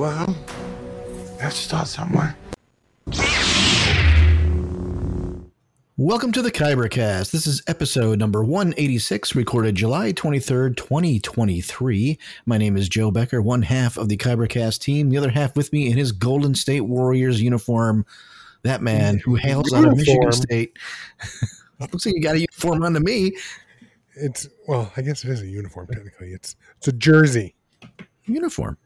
Well, let's start somewhere. Welcome to the Kybercast. This is episode number 186, recorded July 23rd, 2023. My name is Joe Becker, one half of the Kybercast team, the other half with me in his Golden State Warriors uniform. That man who hails out of Michigan State. Looks like you got a uniform on to me. It's well, I guess it is a uniform technically. It's it's a jersey Uniform.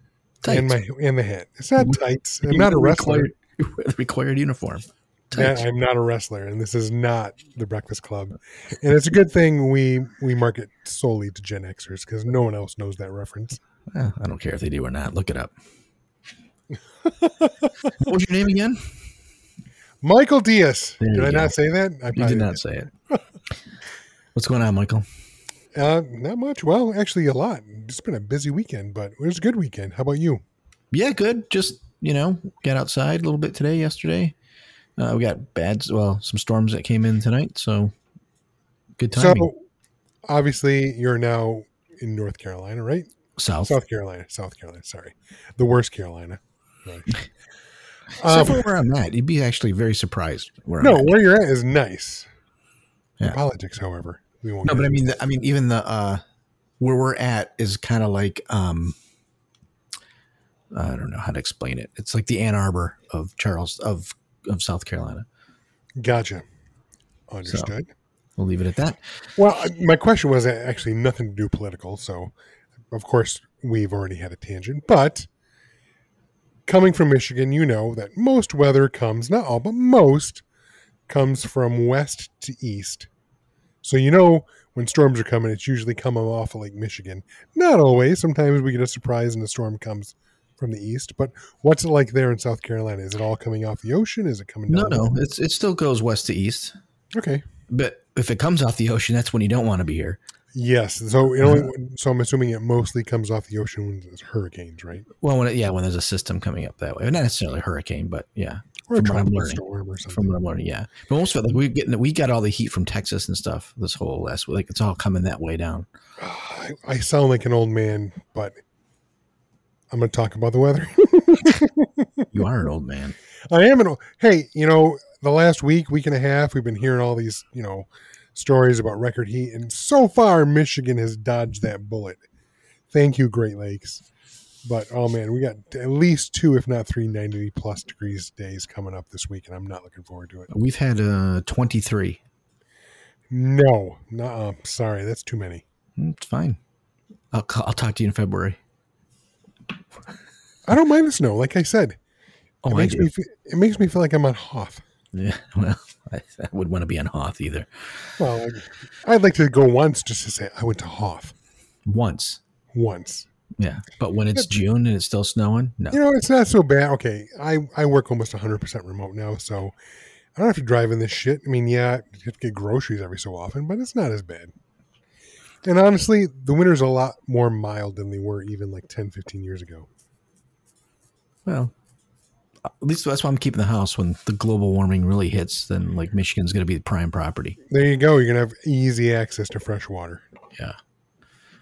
And Tights. my and the hat. It's not tights. I'm not a wrestler. Required, required uniform. Tights. I'm not a wrestler, and this is not the Breakfast Club. And it's a good thing we we market solely to Gen Xers because no one else knows that reference. Eh, I don't care if they do or not. Look it up. what was your name again? Michael Diaz. There Did I go. not say that? I You did not say it. What's going on, Michael? Uh, not much. Well, actually, a lot. It's been a busy weekend, but it was a good weekend. How about you? Yeah, good. Just you know, got outside a little bit today, yesterday. Uh, we got bad, well, some storms that came in tonight, so good timing. So, obviously, you're now in North Carolina, right? South, South Carolina. South Carolina. Sorry, the worst Carolina. Right. except Um, for where I'm at, you'd be actually very surprised where no, where you're at is nice. Yeah. Politics, however, we won't. No, but I mean, the, I mean, even the uh, where we're at is kind of like um, I don't know how to explain it. It's like the Ann Arbor of Charles of of South Carolina. gotcha. Understood. We'll leave it at that. Well, uh, my question was actually nothing to do political, so of course we've already had a tangent. But coming from Michigan, you know that most weather comes, not all, but most comes from west to east. So you know when storms are coming, it's usually coming off of Lake Michigan. Not always. Sometimes we get a surprise and the storm comes from the east. But what's it like there in South Carolina? Is it all coming off the ocean? Is it coming No, down? no, it's it still goes west to east, Okay. but if it comes off the ocean, that's when you don't want to be here. Yes. So it only, uh-huh. so I'm assuming it mostly comes off the ocean when there's hurricanes, right? Well, when it, yeah, when there's a system coming up that way, not necessarily a hurricane, but yeah, Or a From what I'm tropical learning. storm or something. from what I'm learning, yeah. But most of it, like we getting, we got all the heat from Texas and stuff. This whole last, like it's all coming that way down. I, I sound like an old man, but I'm going to talk about the weather. You are an old man. I am an old. Hey, you know, the last week, week and a half, we've been hearing all these, you know, stories about record heat, and so far, Michigan has dodged that bullet. Thank you, Great Lakes. But oh man, we got at least two, if not three, 90 plus degrees days coming up this week, and I'm not looking forward to it. We've had uh 23. No, no, sorry, that's too many. Mm, It's fine. I'll I'll talk to you in February. I don't mind the snow. Like I said, Oh, it makes me fe- it makes me feel like I'm on Hoth. Yeah. Well, I, I would want to be on Hoth either. Well, I'd like to go once just to say I went to Hoth Once. once. Yeah. But when it's June and it's still snowing, no. You know, it's not so bad. Okay, I I work almost 100 percent remote now, so I don't have to drive in this shit. I mean, yeah, you have to get groceries every so often, but it's not as bad. And honestly, the winters are a lot more mild than they were even like 10, 15 years ago. Well, at least that's why I'm keeping the house when the global warming really hits. Then like Michigan's going to be the prime property. There you go. You're gonna have easy access to fresh water. Yeah,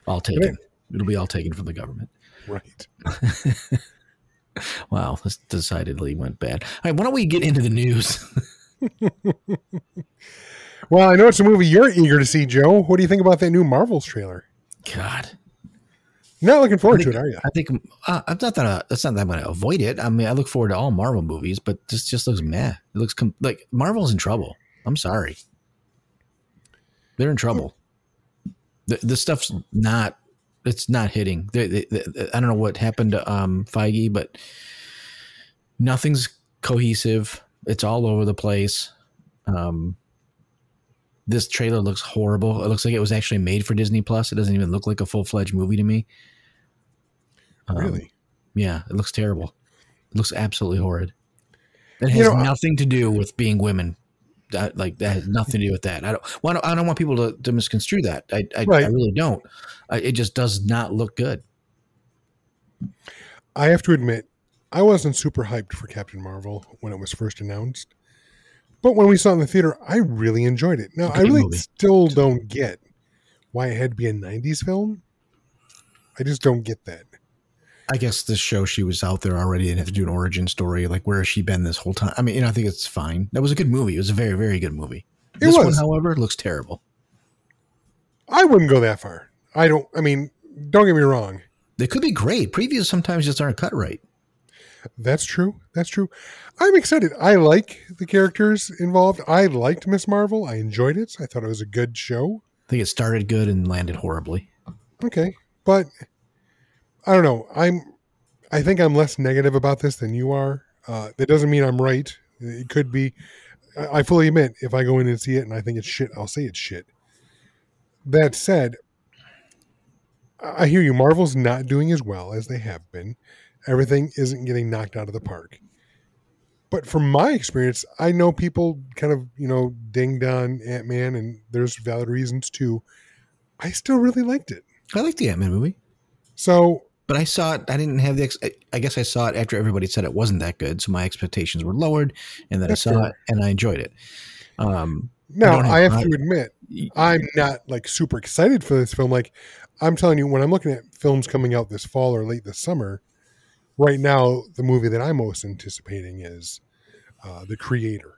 all taken. It'll be all taken from the government. Right. Wow, this decidedly went bad. All right, why don't we get into the news? Well, I know it's a movie you're eager to see, Joe. What do you think about that new Marvels trailer? God, You're not looking forward think, to it, are you? I think uh, I'm not that uh, that's not that I'm going to avoid it. I mean, I look forward to all Marvel movies, but this just looks meh. It looks com- like Marvel's in trouble. I'm sorry, they're in trouble. The the stuff's not. It's not hitting. They, they, they- I don't know what happened to um, Feige, but nothing's cohesive. It's all over the place. Um, this trailer looks horrible. It looks like it was actually made for Disney Plus. It doesn't even look like a full fledged movie to me. Um, Really? Yeah, it looks terrible. It looks absolutely horrid. It has You know, nothing to do with being women. That, like that has nothing to do with that. I don't. Well, I don't, I don't want people to, to misconstrue that. I I, Right. I really don't. I, it just does not look good. I have to admit, I wasn't super hyped for Captain Marvel when it was first announced. But when we saw it in the theater, I really enjoyed it. Now, I really movie. still don't get why it had to be a 90s film. I just don't get that. I guess this show she was out there already and had to do an origin story. Like where has she been this whole time? I mean, you know, I think it's fine. That was a good movie. It was a very very good movie. It This one, was. however, looks terrible. I wouldn't go that far. I don't, I mean, don't get me wrong. They could be great. Previews sometimes just aren't cut right. That's true. That's true. I'm excited. I like the characters involved. I liked Miss Marvel. I enjoyed it. I thought it was a good show. I think it started good and landed horribly. Okay, but I don't know. I'm. I think I'm less negative about this than you are. Uh, that doesn't mean I'm right. It could be. I fully admit if I go in and see it and I think it's shit, I'll say it's shit. That said, I hear you. Marvel's not doing as well as they have been. Everything isn't getting knocked out of the park. But from my experience, I know people kind of, you know, dinged on Ant Man, and there's valid reasons too. I still really liked it. I like the Ant Man movie, So but I saw it. I didn't have the. Ex- I- I guess I saw it after everybody said it wasn't that good, so my expectations were lowered, and then That's I saw fair. it and I enjoyed it. Um, Now have I have to admit, I'm not like super excited for this film. Like I'm telling you, when I'm looking at films coming out this fall or late this summer, right now the movie that I'm most anticipating is uh, The Creator.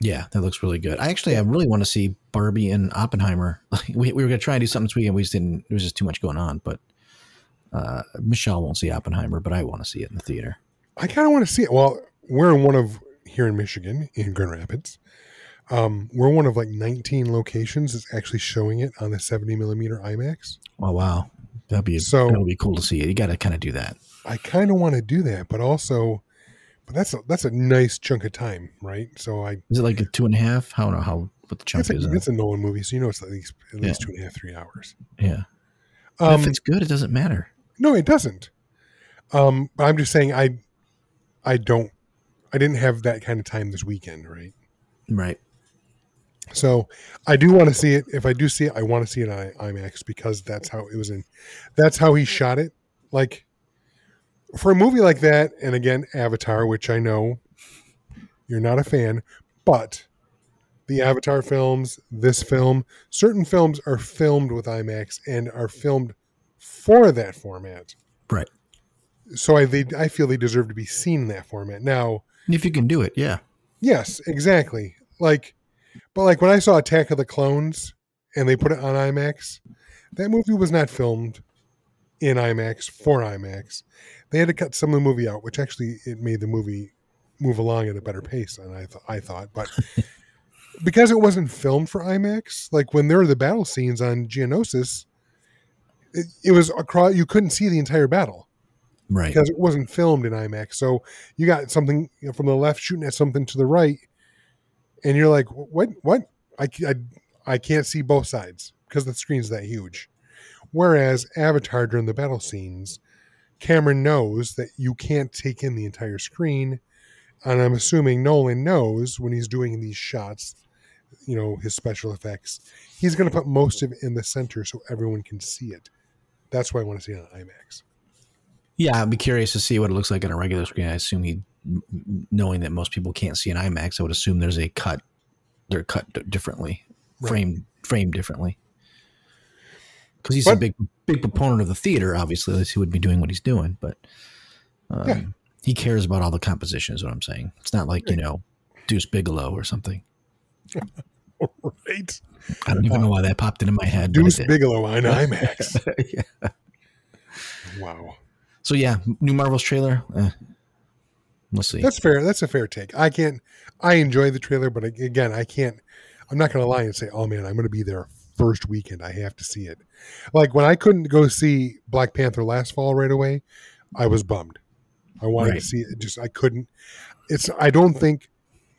Yeah, that looks really good. I actually, I really want to see Barbie and Oppenheimer. We, we were going to try and do something this weekend. We just didn't. There was just too much going on. But uh, Michelle won't see Oppenheimer, but I want to see it in the theater. I kind of want to see it. Well, we're in one of here in Michigan in Grand Rapids. Um, we're one of like 19 locations that's actually showing it on the 70 millimeter IMAX. Oh wow, that'd be So- that would be cool to see it. You got to kind of do that. I kind of want to do that, but also, but that's a, that's a nice chunk of time, right? So I Is it like a two and a half? I don't know how what the chunk it's a, is. on it's a Nolan movie, so you know it's at least at least Yeah. two and a half, three hours. Yeah, Um, if it's good, it doesn't matter. No, it doesn't. Um, but I'm just saying, I I don't, I didn't have that kind of time this weekend, right? Right. So I do want to see it. If I do see it, I want to see it on IMAX because that's how it was in. That's how he shot it. Like for a movie like that, and again, Avatar, which I know you're not a fan, but the Avatar films, this film, certain films are filmed with IMAX and are filmed for that format. Right. So I they, I feel they deserve to be seen in that format. Now, If you can do it, yeah. Yes, exactly. Like, but like when I saw Attack of the Clones and they put it on IMAX, that movie was not filmed in IMAX for IMAX. They had to cut some of the movie out, which actually it made the movie move along at a better pace than I th- I thought. But because it wasn't filmed for IMAX, like when there were the battle scenes on Geonosis, it, it was across. You couldn't see the entire battle Right. because it wasn't filmed in IMAX. So you got something you know, from the left shooting at something to the right, and you're like, "What? What? I, I, I can't see both sides because the screen's that huge." Whereas Avatar during the battle scenes, Cameron knows that you can't take in the entire screen, and I'm assuming Nolan knows when he's doing these shots, you know, his special effects, he's going to put most of it in the center so everyone can see it. That's why I want to see it on IMAX. Yeah, I'd be curious to see what it looks like on a regular screen. I assume he, knowing that most people can't see an IMAX, I would assume there's a cut. They're cut differently, Right. framed framed differently. Because he's a big big proponent of the theater. Obviously, else he would be doing what he's doing. But um, Yeah. he cares about all the composition. Is what I'm saying. It's not like you know Deuce Bigalow or something. Right? I don't even know why that popped into my head. Deuce. Bigalow on IMAX. Yeah. wow. So yeah, new Marvel's trailer. Eh, we'll see. That's fair. That's a fair take. I can't. I enjoy the trailer, but again, I can't. I'm not going to lie and say, "Oh man, I'm going to be there first weekend. I have to see it." Like when I couldn't go see Black Panther last fall right away, I was bummed. I wanted Right. to see it. Just I couldn't. It's. I don't think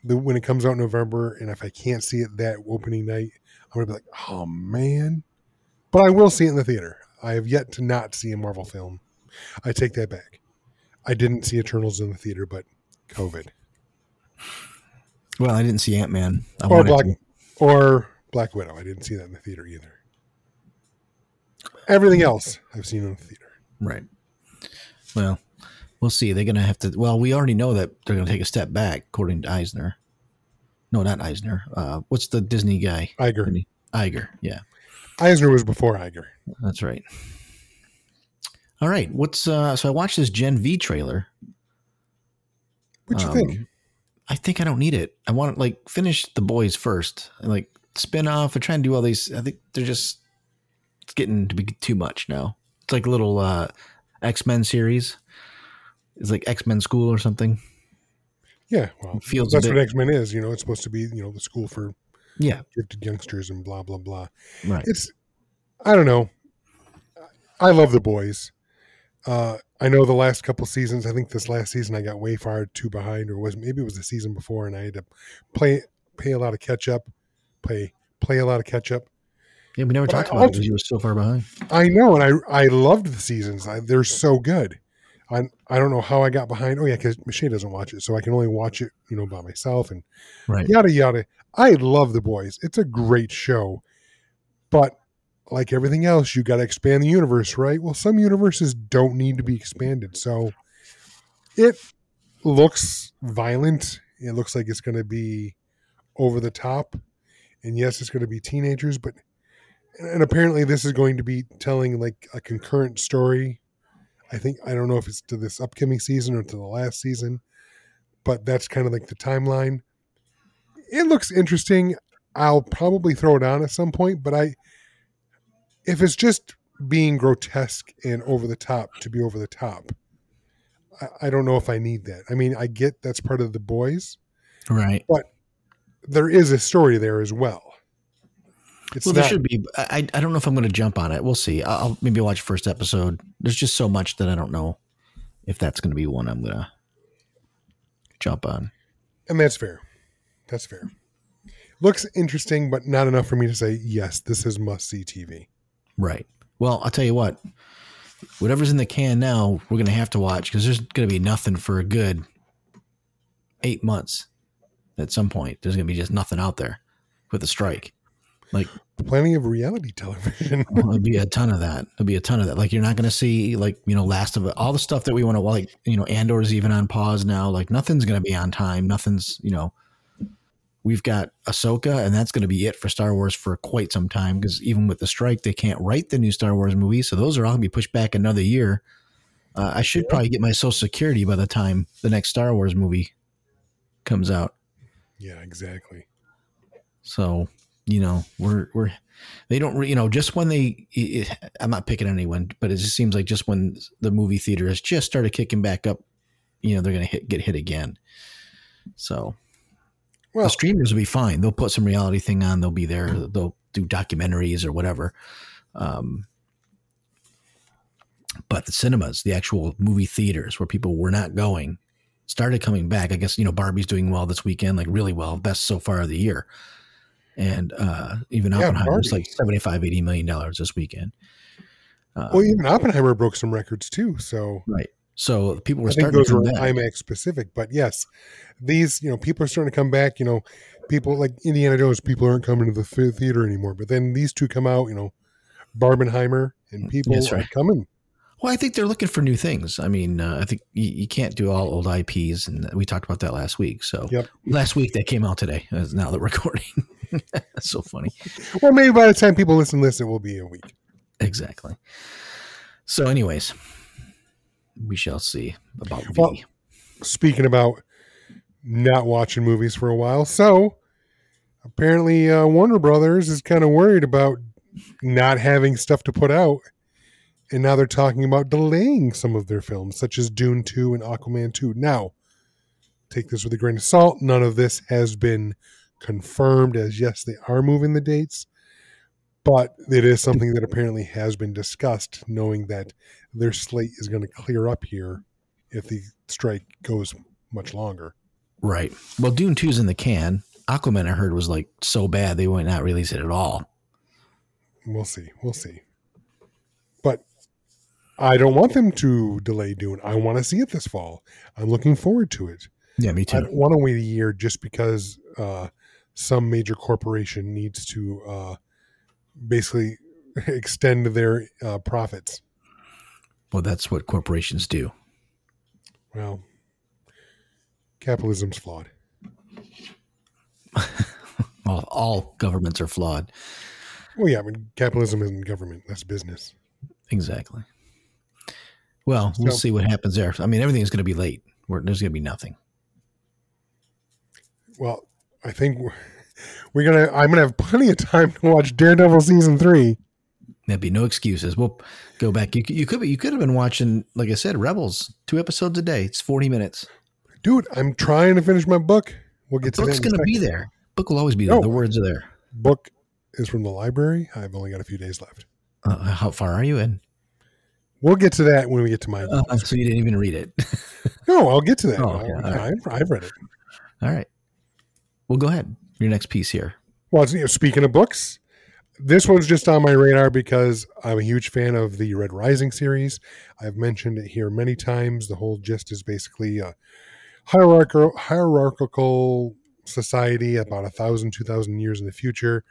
the when it comes out in November, and if I can't see it that opening night, I'm to be like, "Oh man." But I will see it in the theater. I have yet to not see a Marvel film I take that back. I didn't see Eternals in the theater, but COVID Well, I didn't see Ant Man. or Black or Black Widow. I didn't see that in the theater either. Everything else I've seen in the theater. Right. Well, we'll see. They're going to have to. Well, we already know that they're going to take a step back, according to Eisner. No, not Eisner. Uh, what's the Disney guy? Iger. Iger. Yeah, Eisner was before Iger. that's right. All right. What's uh? So I watched this Gen V trailer. What you Um, think? I think I don't need it. I want to like finish the boys first. Like spin off. I try and do all these. I think they're just it's getting to be too much now. It's like a little uh X Men series. It's like X Men School or something. Yeah, well, feels that's bit- what X Men is. You know, it's supposed to be you know the school for Yeah. gifted youngsters and blah blah blah. Right. It's I don't know. I love the boys. Uh, I know the last couple seasons. I think this last season I got way far too behind, or was maybe it was the season before, and I had to play pay a lot of catch up, play play a lot of catch up. Yeah, we never But talked I about it because you were so far behind. I know, and I I loved the seasons. I, they're so good. I I don't know how I got behind. Oh yeah, because Michelle doesn't watch it, so I can only watch it, you know, by myself and Right. yada yada. I love the boys. It's a great show, but like everything else, you got to expand the universe, right? Well, some universes don't need to be expanded, so it looks violent. It looks like it's going to be over the top, and yes, it's going to be teenagers, but and apparently this is going to be telling like a concurrent story. I think I don't know if it's to this upcoming season or to the last season, but that's kind of like the timeline. It looks interesting. I'll probably throw it on at some point, but I if it's just being grotesque and over the top to be over the top, I, I don't know if I need that. I mean, I get that's part of the boys. Right. But there is a story there as well. It's well, there not- should be. I I don't know if I'm going to jump on it. We'll see. I'll I'll maybe watch first episode. There's just so much that I don't know if that's going to be one I'm going to jump on. And that's fair. That's fair. Looks interesting, but not enough for me to say, yes, this is must see TV. Right. Well, I'll tell you what. Whatever's in the can now, we're going to have to watch because there's going to be nothing for a good eight months. At some point, there's going to be just nothing out there with a strike. Like Plenty of reality television. There'll be a ton of that. There'll be a ton of that. Like you're not going to see like you know Last of It, all the stuff that we want to like you know Andor's even on pause now. Like nothing's going to be on time. Nothing's you know. We've got Ahsoka, and that's going to be it for Star Wars for quite some time because even with the strike, they can't write the new Star Wars movie, so those are all going to be pushed back another year. Uh, I should probably get my Social Security by the time the next Star Wars movie comes out. yeah, exactly. So, you know, we're we're they don't re- you know just when they it, I'm not picking anyone, but it just seems like just when the movie theater has just started kicking back up, you know, they're going to hit get hit again. So, Well, the streamers will be fine. They'll put some reality thing on. They'll be there. They'll do documentaries or whatever. Um, but the cinemas, the actual movie theaters where people were not going, started coming back. I guess you know Barbie's doing well this weekend, like really well, best so far of the year. And uh, even Yeah, Oppenheimer's Barbie. like 75, 80 million dollars this weekend. Uh, well, even Oppenheimer broke some records too. So right. So people were I think starting those to were come back. IMAX specific. But yes, these, you know, people are starting to come back. You know, people like Indiana Jones, people aren't coming to the theater anymore. But then these two come out, you know, Barbenheimer, and people That's are coming. Well, I think they're looking for new things. I mean, uh, I think you, you can't do all old IPs, and we talked about that last week. So Yep. last week that came out today. As now that we're recording, that's so funny. Well, maybe by the time people listen it will be a week. Exactly. So, anyways, we shall see about V. Well, Speaking about not watching movies for a while, so apparently uh, Warner Brothers is kind of worried about not having stuff to put out, and now they're talking about delaying some of their films, such as Dune Two and Aquaman Two. Now, take this with a grain of salt. None of this has been confirmed as yes, they are moving the dates, but it is something that apparently has been discussed, knowing that their slate is going to clear up here if the strike goes much longer. right. Well, Dune 2's in the can. Aquaman, I heard, was like so bad they might not release it at all. We'll see. We'll see. But I don't want them to delay Dune. I want to see it this fall. I'm looking forward to it. Yeah, me too. I don't want to wait a year just because uh, some major corporation needs to uh, basically extend their uh, profits. Well, that's what corporations do. Well, capitalism's flawed. All, all governments are flawed. Well, yeah, I mean, capitalism isn't government. That's business. Exactly. Well, we'll see what happens there. I mean, everything's going to be late. We're, there's going to be nothing. Well, I think we're, we're gonna. I'm gonna have plenty of time to watch Daredevil season three. There'd be no excuses. We'll go back. You, could- you could be, you could have been watching, like I said, Rebels, two episodes a day. It's 40 minutes. Dude, I'm trying to finish my book. We'll get to Book's that. in going to be there. Book will always be there. No. The words are there. Book is from the library. I've only got a few days left. Uh, how far are you in? We'll get to that when we get to my. Uh, so you didn't even read it. no, I'll get to that. Oh, okay, all I- right. I've, I've read it. All right. Well, go ahead. Your next piece here. Well, you know, speaking of books, this one's just on my radar because I'm a huge fan of the Red Rising series. I've mentioned it here many times. The whole gist is basically a hierarchical hierarchical society about a thousand, two thousand years in the future,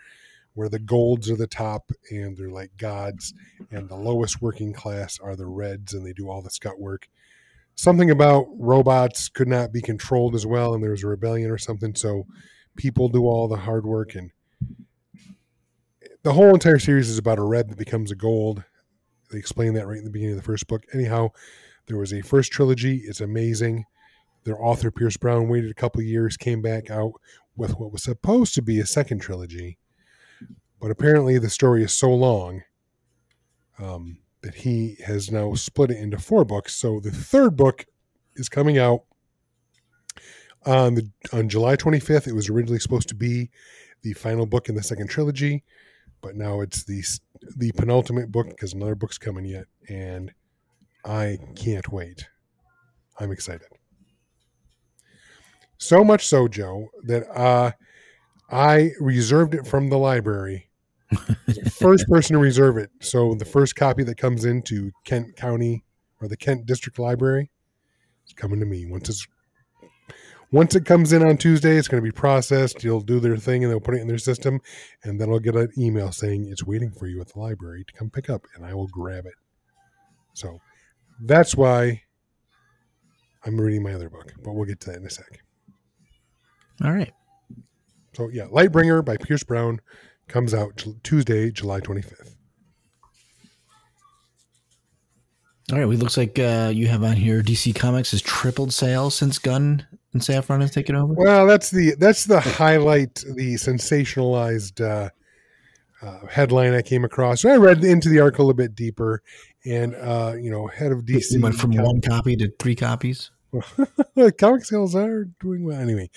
where the golds are the top and they're like gods, and the lowest working class are the reds, and they do all the scut work. Something about robots could not be controlled as well, and there was a rebellion or something. So people do all the hard work and the whole entire series is about a red that becomes a gold. They explain that right in the beginning of the first book. Anyhow there was a first trilogy. It's amazing. Their author pierce brown waited a couple years came back out with what was supposed to be a second trilogy. But apparently the story is so long um, that he has now split it into four books so the third book is coming out on the on July 25th. It was originally supposed to be the final book in the second trilogy, but now it's the the penultimate book because another book's coming yet, and I can't wait. I'm excited. So much so, Joe, that uh, I reserved it from the library. First person to reserve it. So the first copy that comes into Kent County or the Kent District Library is coming to me. Once it's once it comes in on Tuesday, it's going to be processed. You'll do their thing and they'll put it in their system. And then I'll get an email saying it's waiting for you at the library to come pick up, and I will grab it. So that's why I'm reading my other book, but we'll get to that in a sec. All right. So yeah, Lightbringer by Pierce Brown comes out Tuesday, July 25th. All right. Well, it looks like uh, you have on here DC Comics has tripled sales since Gunn and Safran has taken over. Well, that's the that's the highlight, the sensationalized uh, uh, headline I came across. I read into the article a little bit deeper, and uh, you know, head of DC You went from one copy to three copies. comic sales are doing well. Anyway,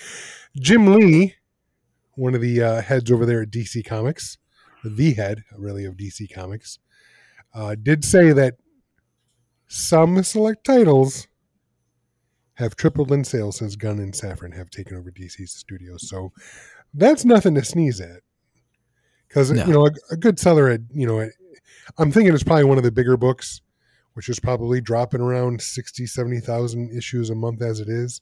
Jim Lee, one of the uh, heads over there at DC Comics, the head really of DC Comics, uh, did say that some select titles have tripled in sales since Gunn and Safran have taken over DC's studios. So that's nothing to sneeze at. Because No. you know, a, a good seller at you know, I'm thinking it's probably one of the bigger books, which is probably dropping around 60, 70,000 issues a month as it is,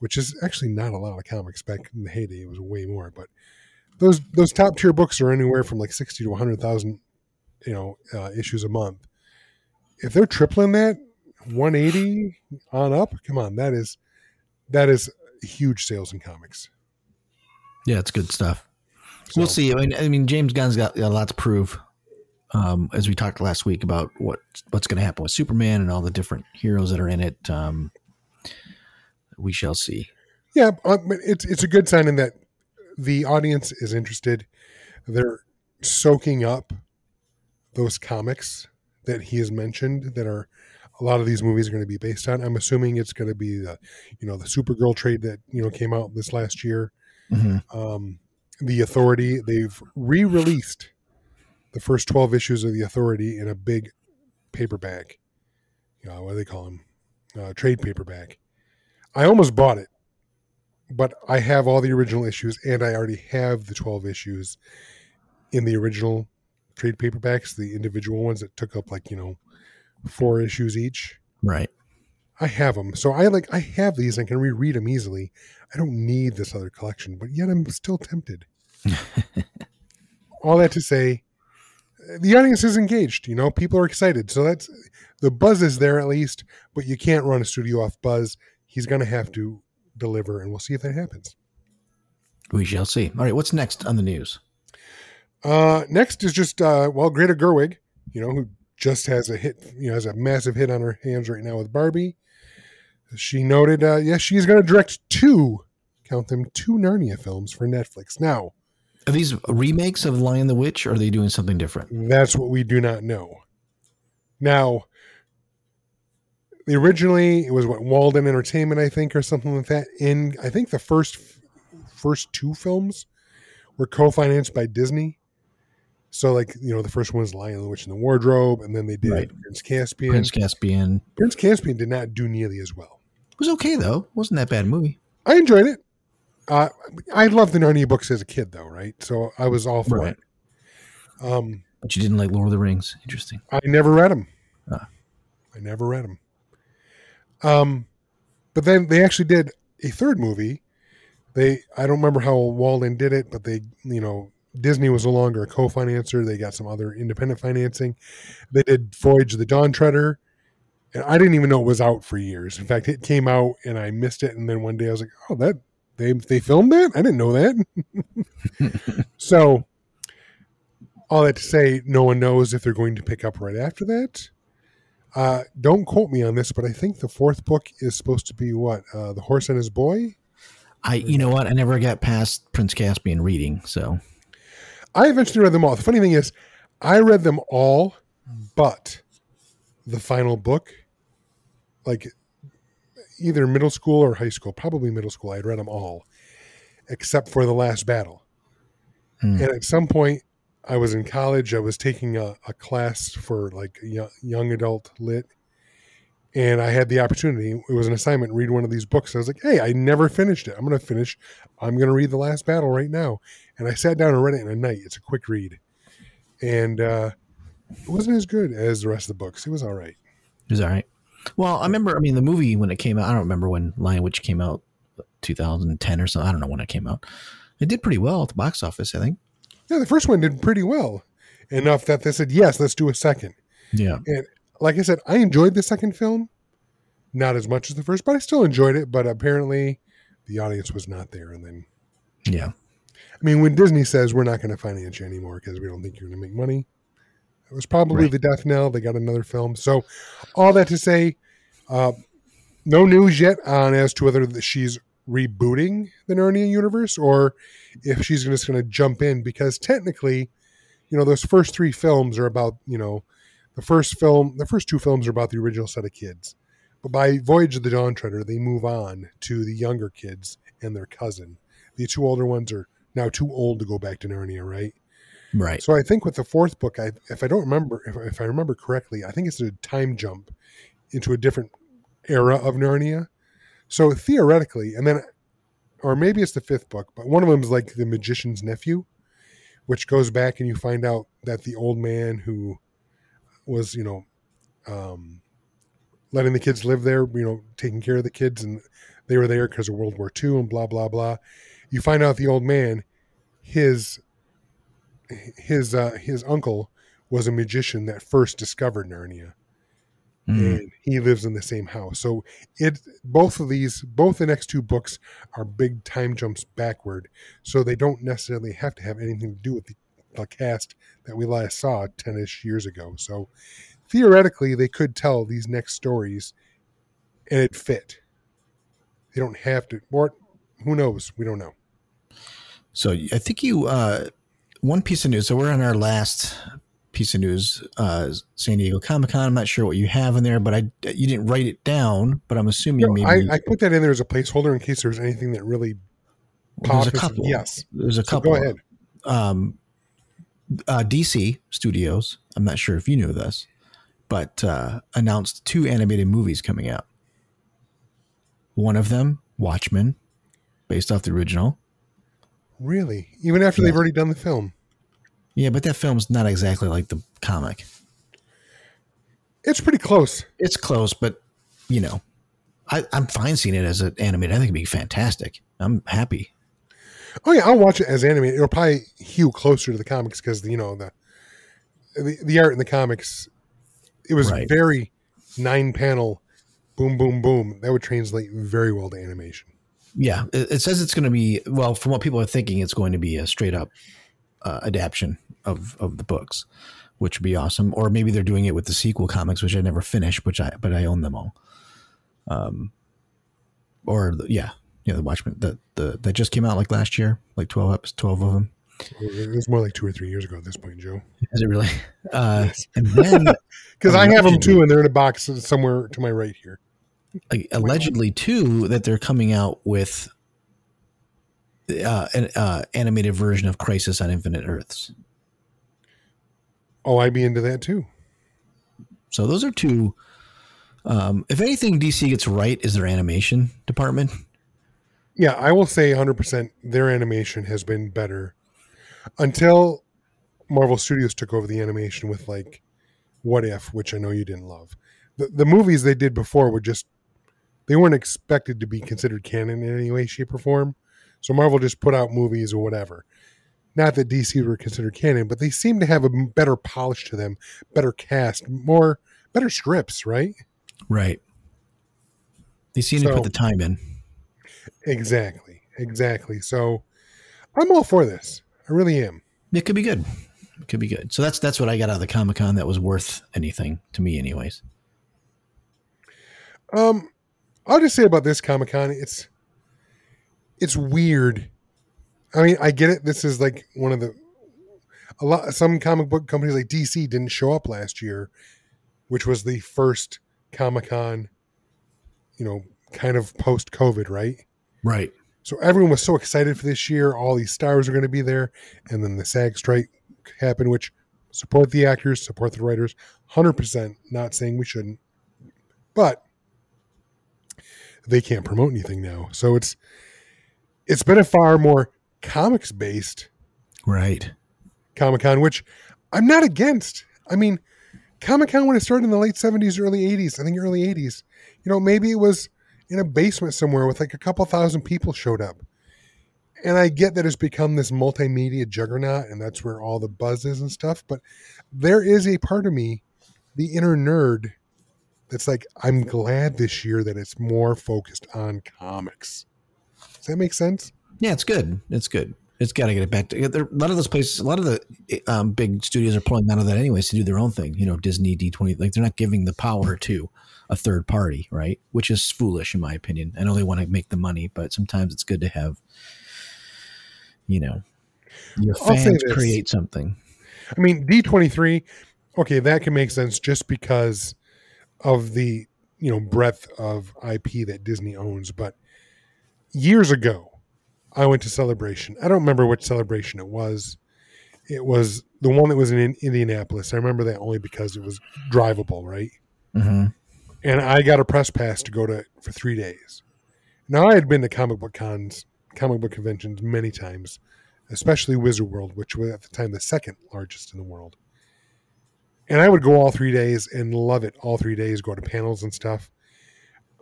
which is actually not a lot of comics. Back in the heyday, it was way more. But those those top tier books are anywhere from like 60 to 100,000, you know, uh, issues a month. If they're tripling that, 180 on up, come on, that is that is huge sales in comics. Yeah, it's good stuff. So, We'll see. I mean, I mean, James Gunn's got a lot to prove. Um, as we talked last week about what what's going to happen with Superman and all the different heroes that are in it. Um, we shall see. Yeah, uh, but it's it's a good sign in that the audience is interested. They're soaking up those comics that he has mentioned that are a lot of these movies are going to be based on. I'm assuming it's going to be the you know the Supergirl trade that you know came out this last year. Mhm. Um, the Authority they've re-released the first 12 issues of the Authority in a big paperback. You know, what do they call them? Uh, trade paperback. I almost bought it but I have all the original issues and I already have the 12 issues in the original trade paperbacks, the individual ones that took up like, you know, four issues each. Right. I have them, so I like I have these. I can reread them easily. I don't need this other collection, but yet I'm still tempted. All that to say, the audience is engaged. You know, people are excited, so that's the buzz is there at least. But you can't run a studio off buzz. He's going to have to deliver, and we'll see if that happens. We shall see. All right. What's next on the news? Uh, next is just uh, well, Greta Gerwig, you know, who just has a hit, you know, has a massive hit on her hands right now with Barbie. She noted, uh, yes, she's going to direct two, count them, two Narnia films for Netflix. Now, Are these remakes of Lion the Witch or are they doing something different? that's what we do not know. Now, originally it was what Walden Entertainment, I think, or something like that. In I think the first first two films were co-financed by Disney. So, like you know, the first one was Lion the Witch in the Wardrobe, and then they did Right. Prince Caspian. Prince Caspian. Prince, Caspian. Did not do nearly as well. It was okay though. Wasn't that bad movie. I enjoyed it. Uh, I loved the Narnia books as a kid, though, right? So I was all for Right. it. Um, But you didn't like Lord of the Rings. Interesting. I never read them. Ah. I never read them. Um, but then they actually did a third movie. They I don't remember how Walden did it, but they you know Disney was no longer a co-financer. They got some other independent financing. They did Voyage of the Dawn Treader, and I didn't even know it was out for years. In fact, it came out and I missed it. And then one day I was like, "Oh, that they they filmed that? I didn't know that." so all that to say, no one knows if they're going to pick up right after that. Uh, don't quote me on this, but I think the fourth book is supposed to be what uh, the horse and his boy. I you know what? I never got past Prince Caspian reading, so I eventually read them all. The funny thing is, I read them all, but the final book, like either middle school or high school, probably middle school, I had read them all, except for the last battle. Hmm. And at some point, I was in college. I was taking a, a class for like young, young adult lit, and I had the opportunity. It was an assignment. Read one of these books. I was like, "Hey, I never finished it. I'm going to finish. I'm going to read the last battle right now." And I sat down and read it in a night. It's a quick read, and uh, it wasn't as good as the rest of the books. It was all right. it was all right. Well, I remember. I mean, the movie when it came out. I don't remember when Lion Witch came out, 2010 or something. I don't know when it came out. It did pretty well at the box office. I think. Yeah, the first one did pretty well, enough that they said, "Yes, let's do a second. Yeah. And like I said, I enjoyed the second film, not as much as the first, but I still enjoyed it. But apparently, the audience was not there. And then, Yeah. I mean, when Disney says we're not going to finance you anymore because we don't think you're going to make money, it was probably Right. the death knell. They got another film. So, all that to say, uh, no news yet on as to whether she's rebooting the Narnia universe or if she's just going to jump in because technically, you know, those first three films are about, you know, the first film, the first two films are about the original set of kids. But by Voyage of the Dawn Treader, they move on to the younger kids and their cousin. The two older ones are now too old to go back to Narnia, right? Right. So I think with the fourth book, I, if I don't remember, if, if I remember correctly, I think it's a time jump into a different era of Narnia. So theoretically, and then, or maybe it's the fifth book, but one of them is like the magician's nephew, which goes back and you find out that the old man who was, you know, um, letting the kids live there, you know, taking care of the kids, and they were there because of World War II and blah blah blah. You find out the old man, his his uh, his uncle was a magician that first discovered Narnia, Mm. and he lives in the same house. So it both of these, both the next two books are big time jumps backward. So they don't necessarily have to have anything to do with the, the cast that we last saw ten ish years ago. So theoretically, they could tell these next stories, and it fit. They don't have to, or who knows? We don't know. So I think you uh, one piece of news. So we're on our last piece of news, uh, San Diego Comic Con. I'm not sure what you have in there, but I you didn't write it down. But I'm assuming No, maybe I, I put that in there as a placeholder in case there's anything that really there's a couple. Yes. there's a So couple. go ahead. Um, uh, DC Studios. I'm not sure if you knew this, but uh, announced two animated movies coming out. One of them, Watchmen, based off the original. Really? Even after they've already done the film? Yeah, but that film's not exactly like the comic. It's pretty close. It's close, but you know, I, I'm fine seeing it as an animated. I think it'd be fantastic. I'm happy. Oh yeah, I'll watch it as animated. It'll probably hew closer to the comics because you know the, the the art in the comics. It was Right. very nine panel, boom boom boom. That would translate very well to animation. Yeah, it, it says it's going to be well. From what people are thinking, it's going to be a straight up uh, adaptation of of the books, which would be awesome. Or maybe they're doing it with the sequel comics, which I never finished, which I but I own them all. Um, or the, yeah, yeah, the Watchmen the the that just came out like last year, like twelve episodes, twelve of them. It was more like two or three years ago at this point, Joe. Is it really? Uh, and then Because I have them too, and they're in a box somewhere to my right here. like, allegedly too that they're coming out with uh, an uh, animated version of Crisis on Infinite Earths. Oh, I'd be into that too. So those are two. Um, if anything, DC gets right is their animation department. Yeah, I will say 100% their animation has been better until Marvel Studios took over the animation with like What If, which I know you didn't love. The, the movies they did before were just, they weren't expected to be considered canon in any way, shape, or form. So Marvel just put out movies or whatever. Not that DC were considered canon, but they seem to have a better polish to them, better cast, more, better scripts, right? Right. They seem to put the time in. Exactly. Exactly. So I'm all for this. I really am. It could be good. It could be good. So that's that's what I got out of the Comic Con that was worth anything to me, anyways. Um, I'll just say about this Comic Con, it's it's weird. I mean, I get it. This is like one of the a lot. Some comic book companies like DC didn't show up last year, which was the first Comic Con. You know, kind of post COVID, right? Right. So everyone was so excited for this year. All these stars are going to be there, and then the SAG strike happened, which support the actors, support the writers. Hundred percent, not saying we shouldn't, but they can't promote anything now. So it's it's been a far more comics based Right. Comic Con, which I'm not against. I mean, Comic Con when it started in the late 70s, early 80s, I think early 80s, you know, maybe it was in a basement somewhere with like a couple thousand people showed up. And I get that it's become this multimedia juggernaut and that's where all the buzz is and stuff. But there is a part of me, the inner nerd, that's like, I'm glad this year that it's more focused on comics. That make sense? Yeah, it's good. It's good. It's got to get it back to there, a lot of those places. A lot of the um, big studios are pulling out of that anyways to do their own thing. You know, Disney, D twenty, like they're not giving the power to a third party, right? Which is foolish in my opinion. I know they want to make the money, but sometimes it's good to have, you know, your fans create something. I mean, D23, okay, that can make sense just because of the, you know, breadth of IP that Disney owns. But years ago, I went to Celebration. I don't remember which celebration it was. It was the one that was in In- Indianapolis. I remember that only because it was drivable, right? hmm And I got a press pass to go to for three days. Now, I had been to comic book cons, comic book conventions many times, especially Wizard World, which was at the time the second largest in the world. And I would go all three days and love it all three days, go to panels and stuff.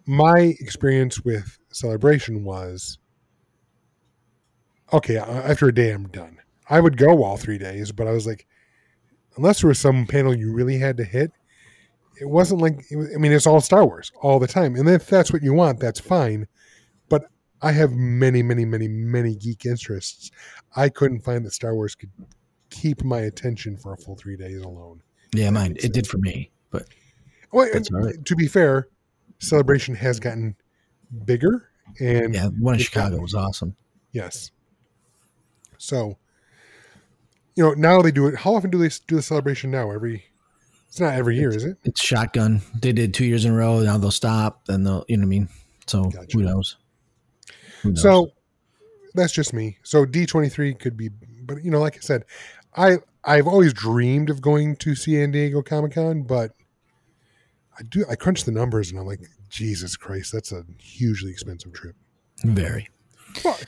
My experience with Celebration was okay, after a day, I'm done. I would go all three days, but I was like, unless there was some panel you really had to hit, it wasn't like it was, I mean, it's all Star Wars all the time, and if that's what you want, that's fine. But I have many, many, many, many geek interests. I couldn't find that Star Wars could keep my attention for a full three days alone. Yeah, mine it did for me, but Well, That's all right. to be fair, Celebration has gotten bigger, and yeah, one in Chicago got- was awesome. Yes. So, you know, now they do it. How often do they do the celebration now? Every. It's not every year, is it? It's shotgun. They did two years in a row. Now they'll stop. Then they'll, you know what I mean. So Gotcha. who knows? Who knows? So that's just me. So D twenty three could be, but you know, like I said, I I've always dreamed of going to San Diego Comic Con, but I do I crunch the numbers and I'm like, Jesus Christ, that's a hugely expensive trip. very. Well,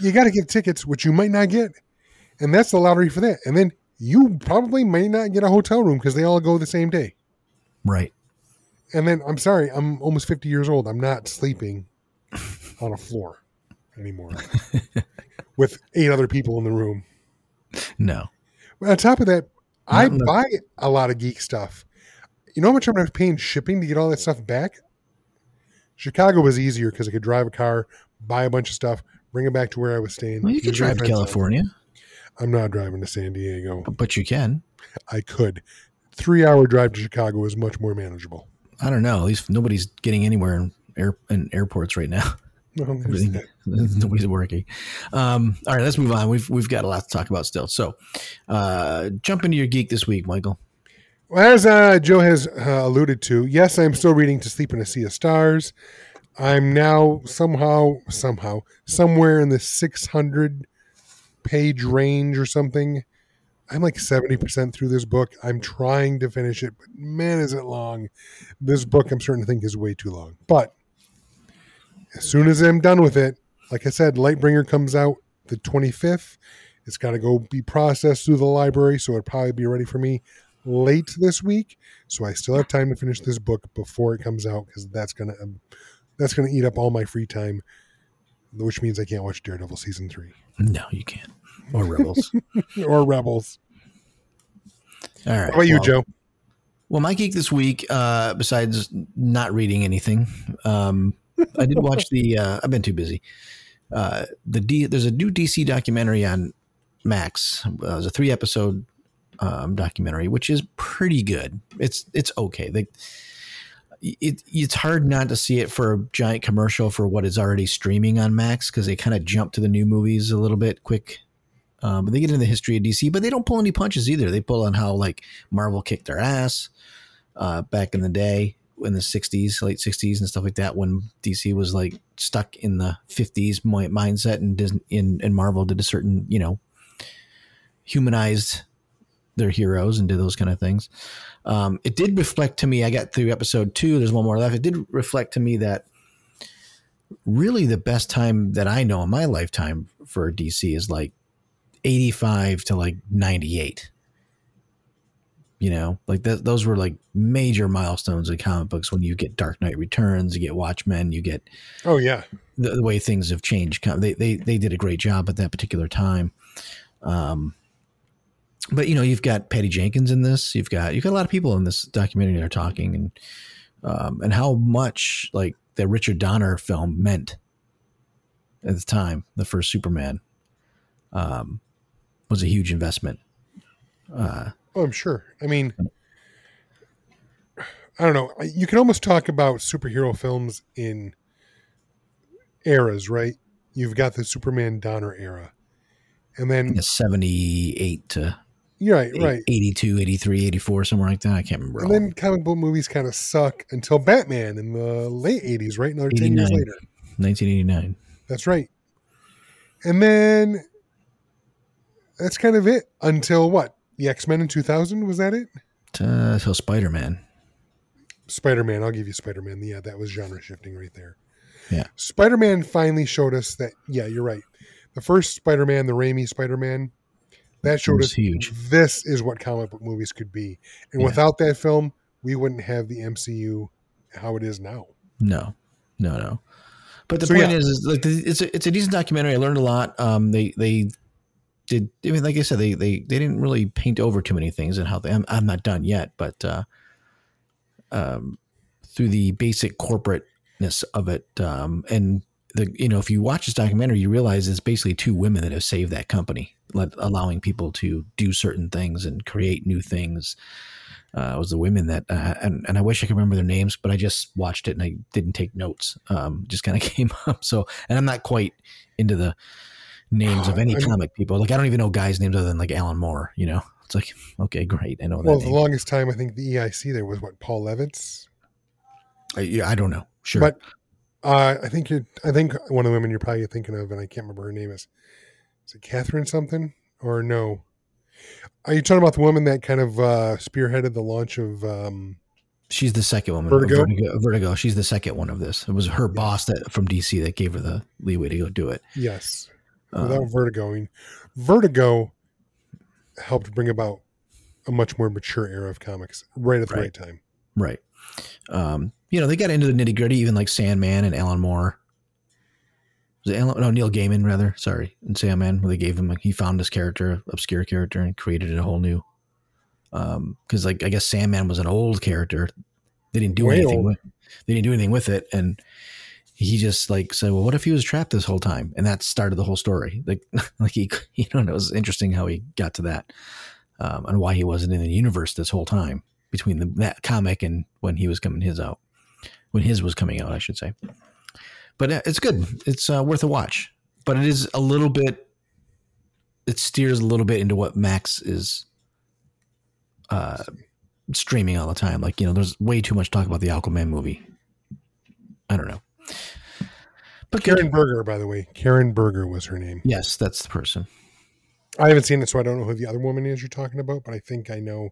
you got to get tickets, which you might not get, and that's the lottery for that. And then you probably may not get a hotel room because they all go the same day. Right. And then I'm sorry, I'm almost 50 years old. I'm not sleeping on a floor anymore with eight other people in the room. No. But on top of that, I No, no. buy a lot of geek stuff. You know how much I'm paying shipping to get all that stuff back? Chicago was easier because I could drive a car, buy a bunch of stuff, bring it back to where I was staying. Well, you usually drive to. California, I'm not driving to San Diego. but you can. I could. Three hour drive to Chicago is much more manageable. I don't know. At least nobody's getting anywhere in, air, in airports right now. Well, there's Everything, that. nobody's working. Um, all right, let's move on. We've we've got a lot to talk about still. So, uh, jump into your geek this week, Michael. Well, as uh, Joe has uh, alluded to, yes, I'm still reading To Sleep in a Sea of Stars. I'm now somehow, somehow, somewhere in the 600 page range or something. I'm like 70% through this book. I'm trying to finish it, but man, is it long. This book, I'm starting to think, is way too long. But as soon as I'm done with it, like I said, Lightbringer comes out the 25th. It's got to go be processed through the library, so it'll probably be ready for me late this week. So I still have time to finish this book before it comes out because that's gonna um, that's gonna eat up all my free time, which means I can't watch Daredevil season three No, you can't. Or Rebels. or Rebels. All right. How about you, well- Joe? Well, my geek this week, uh, besides not reading anything, um, I did watch the. Uh, I've been too busy. Uh, the D, there's a new DC documentary on Max. Uh, it was a three episode um, documentary, which is pretty good. It's it's okay. They, it it's hard not to see it for a giant commercial for what is already streaming on Max because they kind of jump to the new movies a little bit quick. Um, but they get into the history of DC, but they don't pull any punches either. They pull on how like Marvel kicked their ass uh, back in the day in the 60s, late 60s and stuff like that when DC was like stuck in the 50s mindset and Disney in and Marvel did a certain, you know, humanized their heroes and did those kind of things. Um, it did reflect to me, I got through episode two, there's one more left. It did reflect to me that really the best time that I know in my lifetime for DC is like 85 to like 98 you know like th- those were like major milestones in comic books when you get dark knight returns you get watchmen you get Oh yeah, the, the way things have changed they, they they did a great job at that particular time um but you know you've got patty jenkins in this you've got you've got a lot of people in this documentary that are talking and um and how much like the richard donner film meant at the time the first superman um was a huge investment uh oh I'm sure. I mean, I don't know. You can almost talk about superhero films in eras, right? You've got the Superman Donner era, and then 78 to you're right, right. 82 83 84 somewhere like that i can't remember And then comic book movies kind of suck until Batman in the late 80s, right? Another 10 years later. 1989 That's right. And then that's kind of it until what? The X Men in 2000? Was that it? uh, so spider-man Spider Man. I'll give you Spider Man. Yeah, that was genre shifting right there. Yeah. Spider Man finally showed us that, yeah, you're right. The first Spider Man, the Raimi Spider Man, that showed us huge. this is what comic book movies could be. And Yeah. without that film, we wouldn't have the MCU how it is now. no no no but the So, point yeah. is, is like it's a, it's a decent documentary i learned a lot um they they did I mean like i said they they they didn't really paint over too many things and how they I'm, I'm not done yet but uh um through the basic corporateness of it um and the you know if you watch this documentary you realize it's basically two women that have saved that company let, allowing people to do certain things and create new things. Uh, it was the women that uh, and, and i wish i could remember their names but i just watched it and i didn't take notes. Um, just kind of came up. So and i'm not quite into the names of any comic people. Like i don't even know guys names other than like alan moore you know? It's like okay great. I know that Well, the name. longest time, I think the EIC there was what, Paul Levitz? I, yeah, I don't know. Sure. But uh, I think you're, I think one of the women you're probably thinking of, and I can't remember her name is, is it Catherine something or no? Are you talking about the woman that kind of uh, spearheaded the launch of? Um, she's the second woman Vertigo? vertigo vertigo she's the second one of this it was her boss that from dc that gave her the leeway to go do it yes, Um, without Vertigo. I mean, Vertigo helped bring about a much more mature era of comics right at the right, Right. time. Right. Um, you know, they got into the nitty gritty, even like Sandman and Alan Moore. Was it Alan, no, Neil Gaiman, rather. Sorry. And Sandman, where they gave him, he found this character, obscure character, and created a whole new. Um, because like I guess Sandman was an old character. They didn't do Way anything old. with they didn't do anything with it. And he just like said, Well, what if he was trapped this whole time? And that started the whole story. Like like he you know, it was interesting how he got to that. Um, and why he wasn't in the universe this whole time between the that comic and when he was coming his out. When his was coming out, I should say. But uh, it's good. It's uh, worth a watch. But it is a little bit it steers a little bit into what Max is uh, streaming all the time. Like, you know, there's way too much talk about the Aquaman movie. I don't know. But good. Karen Berger, by the way. Karen Berger was her name. Yes, that's the person. I haven't seen it, so I don't know who the other woman is you're talking about, but I think I know.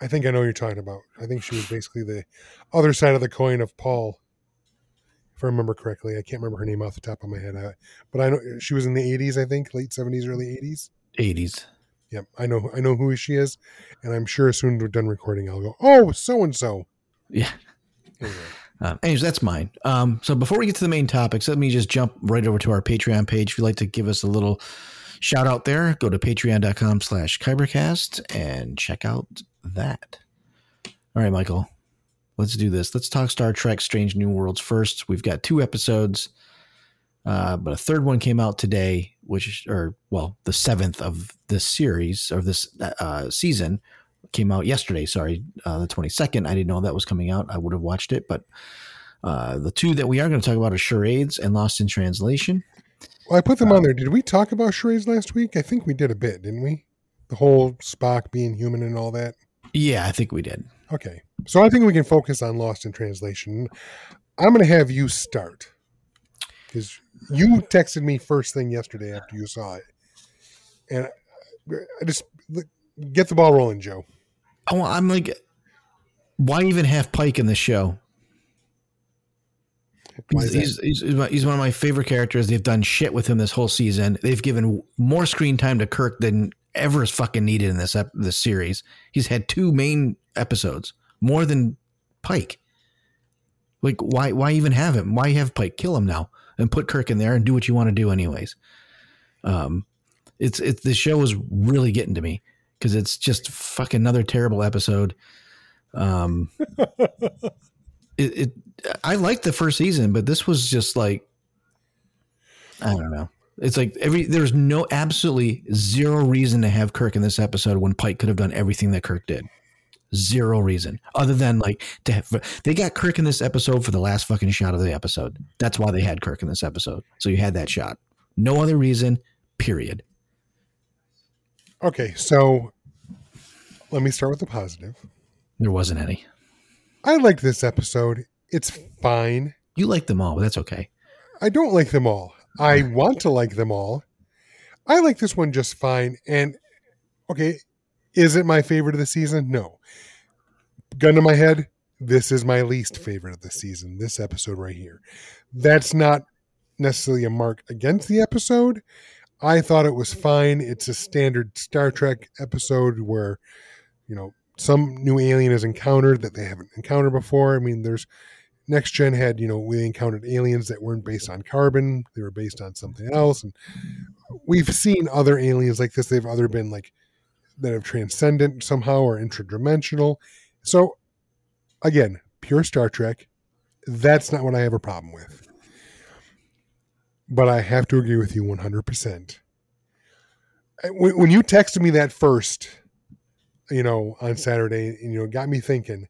I think I know you're talking about. I think she was basically the other side of the coin of Paul, if I remember correctly. I can't remember her name off the top of my head, uh, but I know she was in the '80s. I think late '70s, early '80s. 80s. Yep, I know. I know who she is, and I'm sure as soon as we're done recording, I'll go, "Oh, so and so." Yeah. Anyway, Um, anyways, that's mine. Um, so before we get to the main topics, let me just jump right over to our Patreon page. If you'd like to give us a little shout out there, go to patreon.com slash kybercast and check out that. All right, Michael, let's do this. Let's talk Star Trek Strange New Worlds first. We've got two episodes, uh, but a third one came out today, which, or well, the seventh of this series or this uh, season came out yesterday. Sorry, uh, the 22nd. I didn't know that was coming out. I would have watched it, but uh, the two that we are going to talk about are Charades and Lost in Translation. well, I put them on there. Did we talk about charades last week? I think we did a bit, didn't we? The whole Spock being human and all that. Yeah, I think we did. Okay. So I think we can focus on Lost in Translation. I'm going to have you start because you texted me first thing yesterday after you saw it. And I just get the ball rolling, Joe. Oh, I'm like, why even have Pike in the show? Why is that? He's, he's, he's, he's one of my favorite characters. They've done shit with him this whole season. They've given more screen time to Kirk than ever is fucking needed in this ep- this series. He's had two main episodes, more than Pike. Like, why why even have him? Why have Pike kill him now and put Kirk in there and do what you want to do anyways? Um, it's it's the show is really getting to me because it's just fucking another terrible episode. Um, it, it I liked the first season, but this was just like I don't know. It's like every there's no absolutely zero reason to have Kirk in this episode when Pike could have done everything that Kirk did. Zero reason other than like to have, they got Kirk in this episode for the last fucking shot of the episode. That's why they had Kirk in this episode. So you had that shot. No other reason. Period. Okay. So let me start with the positive. There wasn't any. I like this episode. It's fine. You like them all, but that's okay. I don't like them all. I want to like them all. I like this one just fine. And okay, is it my favorite of the season? No. Gun to my head, this is my least favorite of the season, this episode right here. That's not necessarily a mark against the episode. I thought it was fine. It's a standard Star Trek episode where, you know, some new alien is encountered that they haven't encountered before. I mean, there's next gen had you know we encountered aliens that weren't based on carbon they were based on something else and we've seen other aliens like this they've other been like that have transcendent somehow or intradimensional. So again pure star trek that's not what i have a problem with. But i have to agree with you 100% when, when you texted me that first you know on saturday you know got me thinking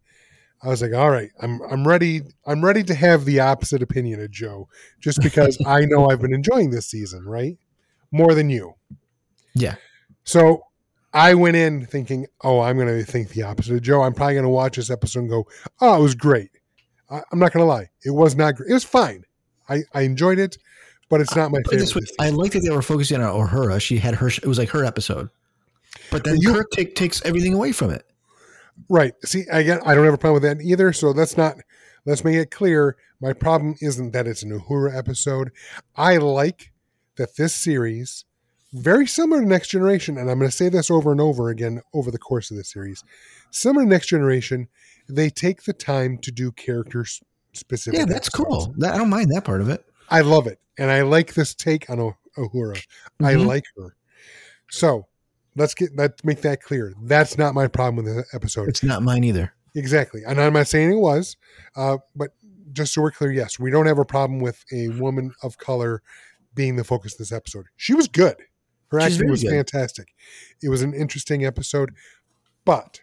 I was like, all right, I'm I'm ready. I'm ready to have the opposite opinion of Joe, just because I know I've been enjoying this season, right? More than you. Yeah. So I went in thinking, oh, I'm going to think the opposite of Joe. I'm probably going to watch this episode and go, oh, it was great. I, I'm not going to lie, it was not great. It was fine. I I enjoyed it, but it's not my it favorite. way, I like that they were focusing on Uhura. She had her. It was like her episode, but then you- Kirk take, takes everything away from it. Right. See, again, I don't have a problem with that either. So let's not let's make it clear. My problem isn't that it's an Uhura episode. I like that this series, very similar to Next Generation, and I'm going to say this over and over again over the course of the series, similar to Next Generation, they take the time to do character specific. Yeah, that's episodes. cool. I don't mind that part of it. I love it, and I like this take on Uhura. I Mhm. like her. So let's get let's make that clear. That's not my problem with the episode. It's not mine either. Exactly. And I'm not saying it was, uh, but just so we're clear, yes, we don't have a problem with a woman of color being the focus of this episode. She was good. Her She's acting was good. fantastic. It was an interesting episode, but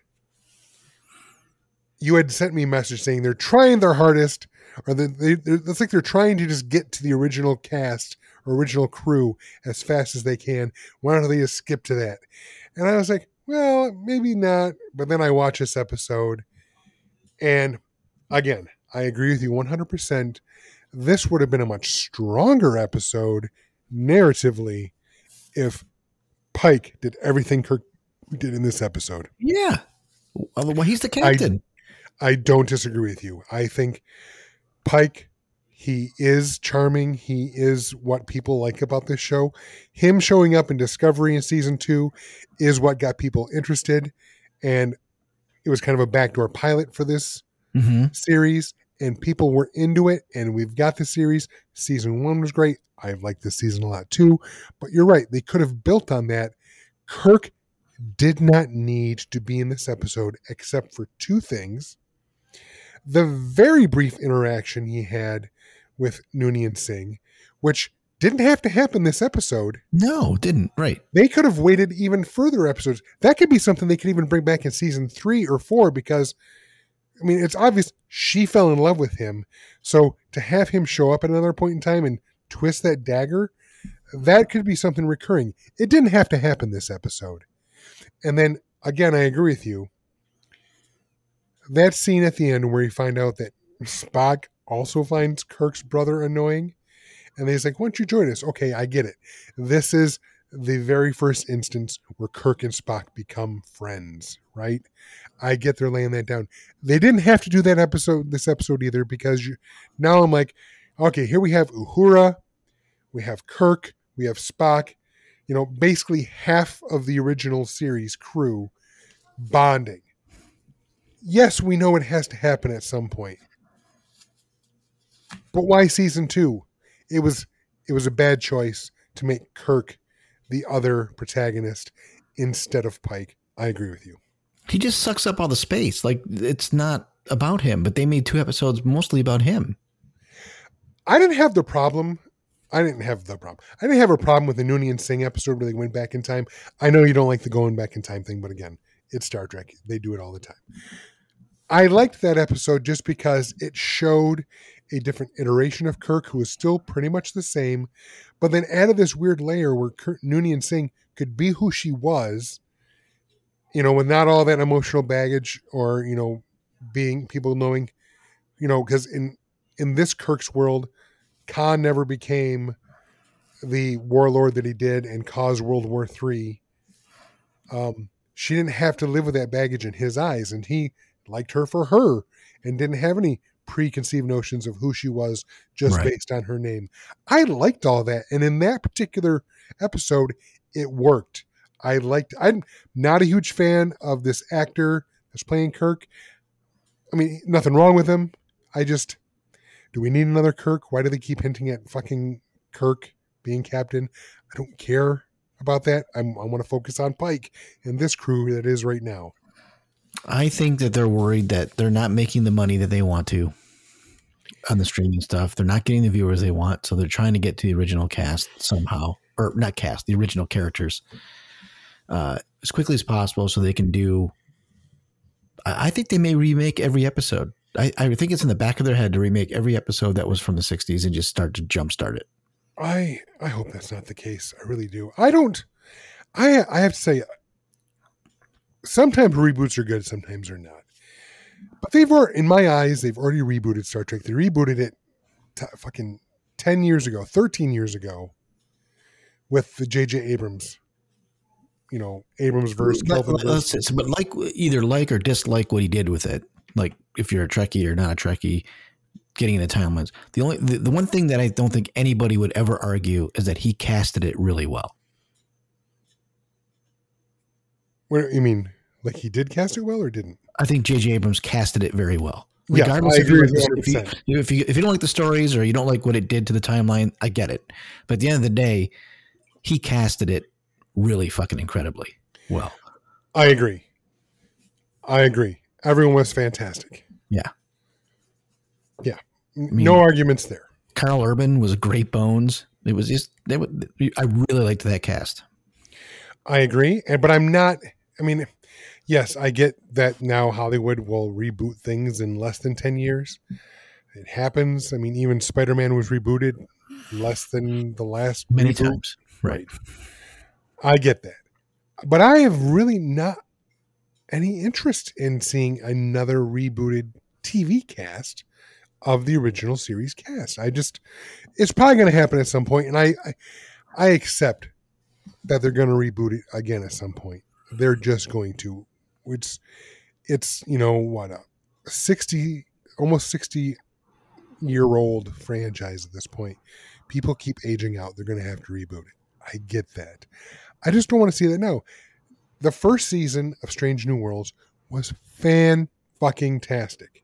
you had sent me a message saying they're trying their hardest, or they, they, it's like they're trying to just get to the original cast or original crew as fast as they can. Why don't they just skip to that? And I was like, well, maybe not. But then I watch this episode, and again, I agree with you 100%. This would have been a much stronger episode narratively if Pike did everything Kirk did in this episode. Yeah. Well, well, he's the captain. I don't disagree with you. I think Pike, he is charming. He is what people like about this show. Him showing up in Discovery in season two is what got people interested. And it was kind of a backdoor pilot for this hmm series. And people were into it. And we've got the series. Season one was great. I've liked this season a lot too. But you're right. They could have built on that. Kirk did not need to be in this episode except for two things. The very brief interaction he had with Noonien Singh, which didn't have to happen this episode. No, didn't. Right. They could have waited even further episodes. That could be something they could even bring back in season three or four because, I mean, it's obvious she fell in love with him. So to have him show up at another point in time and twist that dagger, that could be something recurring. It didn't have to happen this episode. And then again, I agree with you. That scene at the end where you find out that Spock also finds Kirk's brother annoying. And he's like, Why don't you join us? Okay, I get it. This is the very first instance where Kirk and Spock become friends, right? I get they're laying that down. They didn't have to do that episode, this episode either, because you, now I'm like, okay, here we have Uhura, we have Kirk, we have Spock, you know, basically half of the original series crew bonding. Yes, we know it has to happen at some point. But why season 2? It was it was a bad choice to make Kirk the other protagonist instead of Pike. I agree with you. He just sucks up all the space. Like it's not about him, but they made two episodes mostly about him. I didn't have the problem. I didn't have the problem. I didn't have a problem with the Noonien Singh episode where they went back in time. I know you don't like the going back in time thing, but again, it's Star Trek. They do it all the time. I liked that episode just because it showed a different iteration of Kirk who was still pretty much the same, but then added this weird layer where Kirk, Noonien Singh could be who she was, you know, with not all that emotional baggage or, you know, being people knowing, you know, because in in this Kirk's world, Khan never became the warlord that he did and caused World War Three. Um, she didn't have to live with that baggage in his eyes, and he liked her for her and didn't have any preconceived notions of who she was just Right. based on her name. I liked all that, and in that particular episode, it worked. I liked. I'm not a huge fan of this actor that's playing Kirk. I mean, nothing wrong with him. I just do we need another Kirk? Why do they keep hinting at fucking Kirk being captain? I don't care about that. I'm, I want to focus on Pike and this crew that is right now. I think that they're worried that they're not making the money that they want to on the streaming stuff. They're not getting the viewers they want, so they're trying to get to the original cast somehow, or not cast, the original characters, uh, as quickly as possible, so they can do. I, I think they may remake every episode. I, I think it's in the back of their head to remake every episode that was from the '60s and just start to jumpstart it. I I hope that's not the case. I really do. I don't. I I have to say, sometimes reboots are good, sometimes they're not. But they've already, in my eyes, they've already rebooted Star Trek. They rebooted it, t- fucking ten years ago, thirteen years ago, with the J.J. Abrams. You know, Abrams verse, But, Kelvin verse. but like either like or dislike what he did with it. Like if you're a Trekkie or not a Trekkie, getting the timelines. The only the, the one thing that I don't think anybody would ever argue is that he casted it really well. Do you mean? Like he did cast it well or didn't? I think J.J. Abrams casted it very well. Regardless I if, you agree with you if, you, 100%. if you if you don't like the stories or you don't like what it did to the timeline, I get it. But at the end of the day, he casted it really fucking incredibly well. I agree. I agree. Everyone was fantastic. Yeah. Yeah. N- mean- no arguments there. Karl Urban was great bones. It was just they I really liked that cast. I agree. And but I'm not I mean, yes, I get that now Hollywood will reboot things in less than 10 years. It happens. I mean, even Spider-Man was rebooted less than the last Many reboot. times. Right. I get that. But I have really not any interest in seeing another rebooted TV cast of the original series cast. I just it's probably going to happen at some point and I I, I accept that they're going to reboot it again at some point. They're just going to it's it's you know what a 60 almost 60 year old franchise at this point. People keep aging out. They're going to have to reboot it. I get that. I just don't want to see that. No, the first season of Strange New Worlds was fan fucking tastic.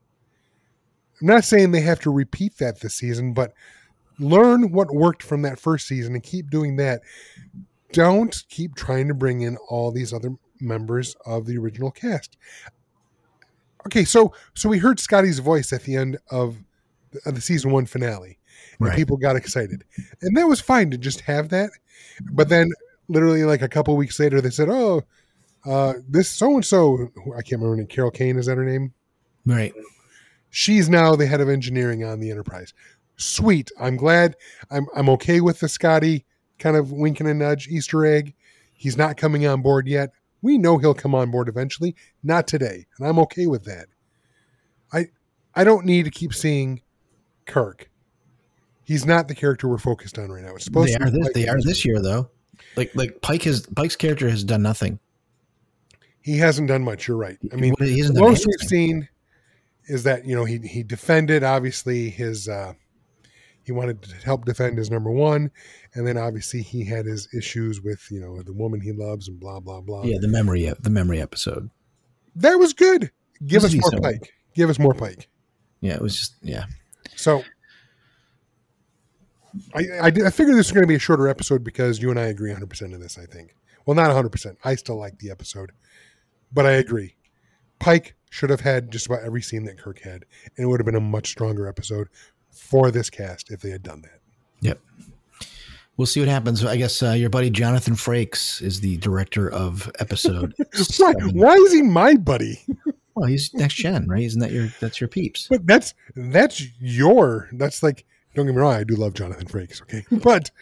I'm not saying they have to repeat that this season, but learn what worked from that first season and keep doing that. Don't keep trying to bring in all these other members of the original cast. Okay, so so we heard Scotty's voice at the end of the, of the season one finale, and Right. people got excited, and that was fine to just have that. But then, literally, like a couple weeks later, they said, "Oh, uh, this so and so, I can't remember her name. Carol Kane is that her name? Right. She's now the head of engineering on the Enterprise. Sweet. I'm glad. I'm I'm okay with the Scotty kind of wink and a nudge Easter egg. He's not coming on board yet. We know he'll come on board eventually. Not today, and I'm okay with that. I I don't need to keep seeing Kirk. He's not the character we're focused on right now. It's supposed They to are be this they are this year though. Like like Pike has Pike's character has done nothing. He hasn't done much. You're right. I mean, He the most we've seen is that you know he he defended obviously his uh he wanted to help defend his number one and then obviously he had his issues with you know the woman he loves and blah blah blah Yeah, the memory the memory episode. that was good give This us more pike give us more pike Yeah, it was just yeah. so I, I, I figured this was going to be a shorter episode because you and I agree 100% of this, I think. Well, not 100%. I still like the episode, but I agree. Pike should have had just about every scene that Kirk had, and it would have been a much stronger episode for this cast if they had done that. Yep. We'll see what happens. I guess uh, your buddy Jonathan Frakes is the director of episode. Why, why is he my buddy? Well, he's next gen, right? Isn't that your that's your peeps? But that's that's your that's like don't get me wrong, I do love Jonathan Frakes, okay? But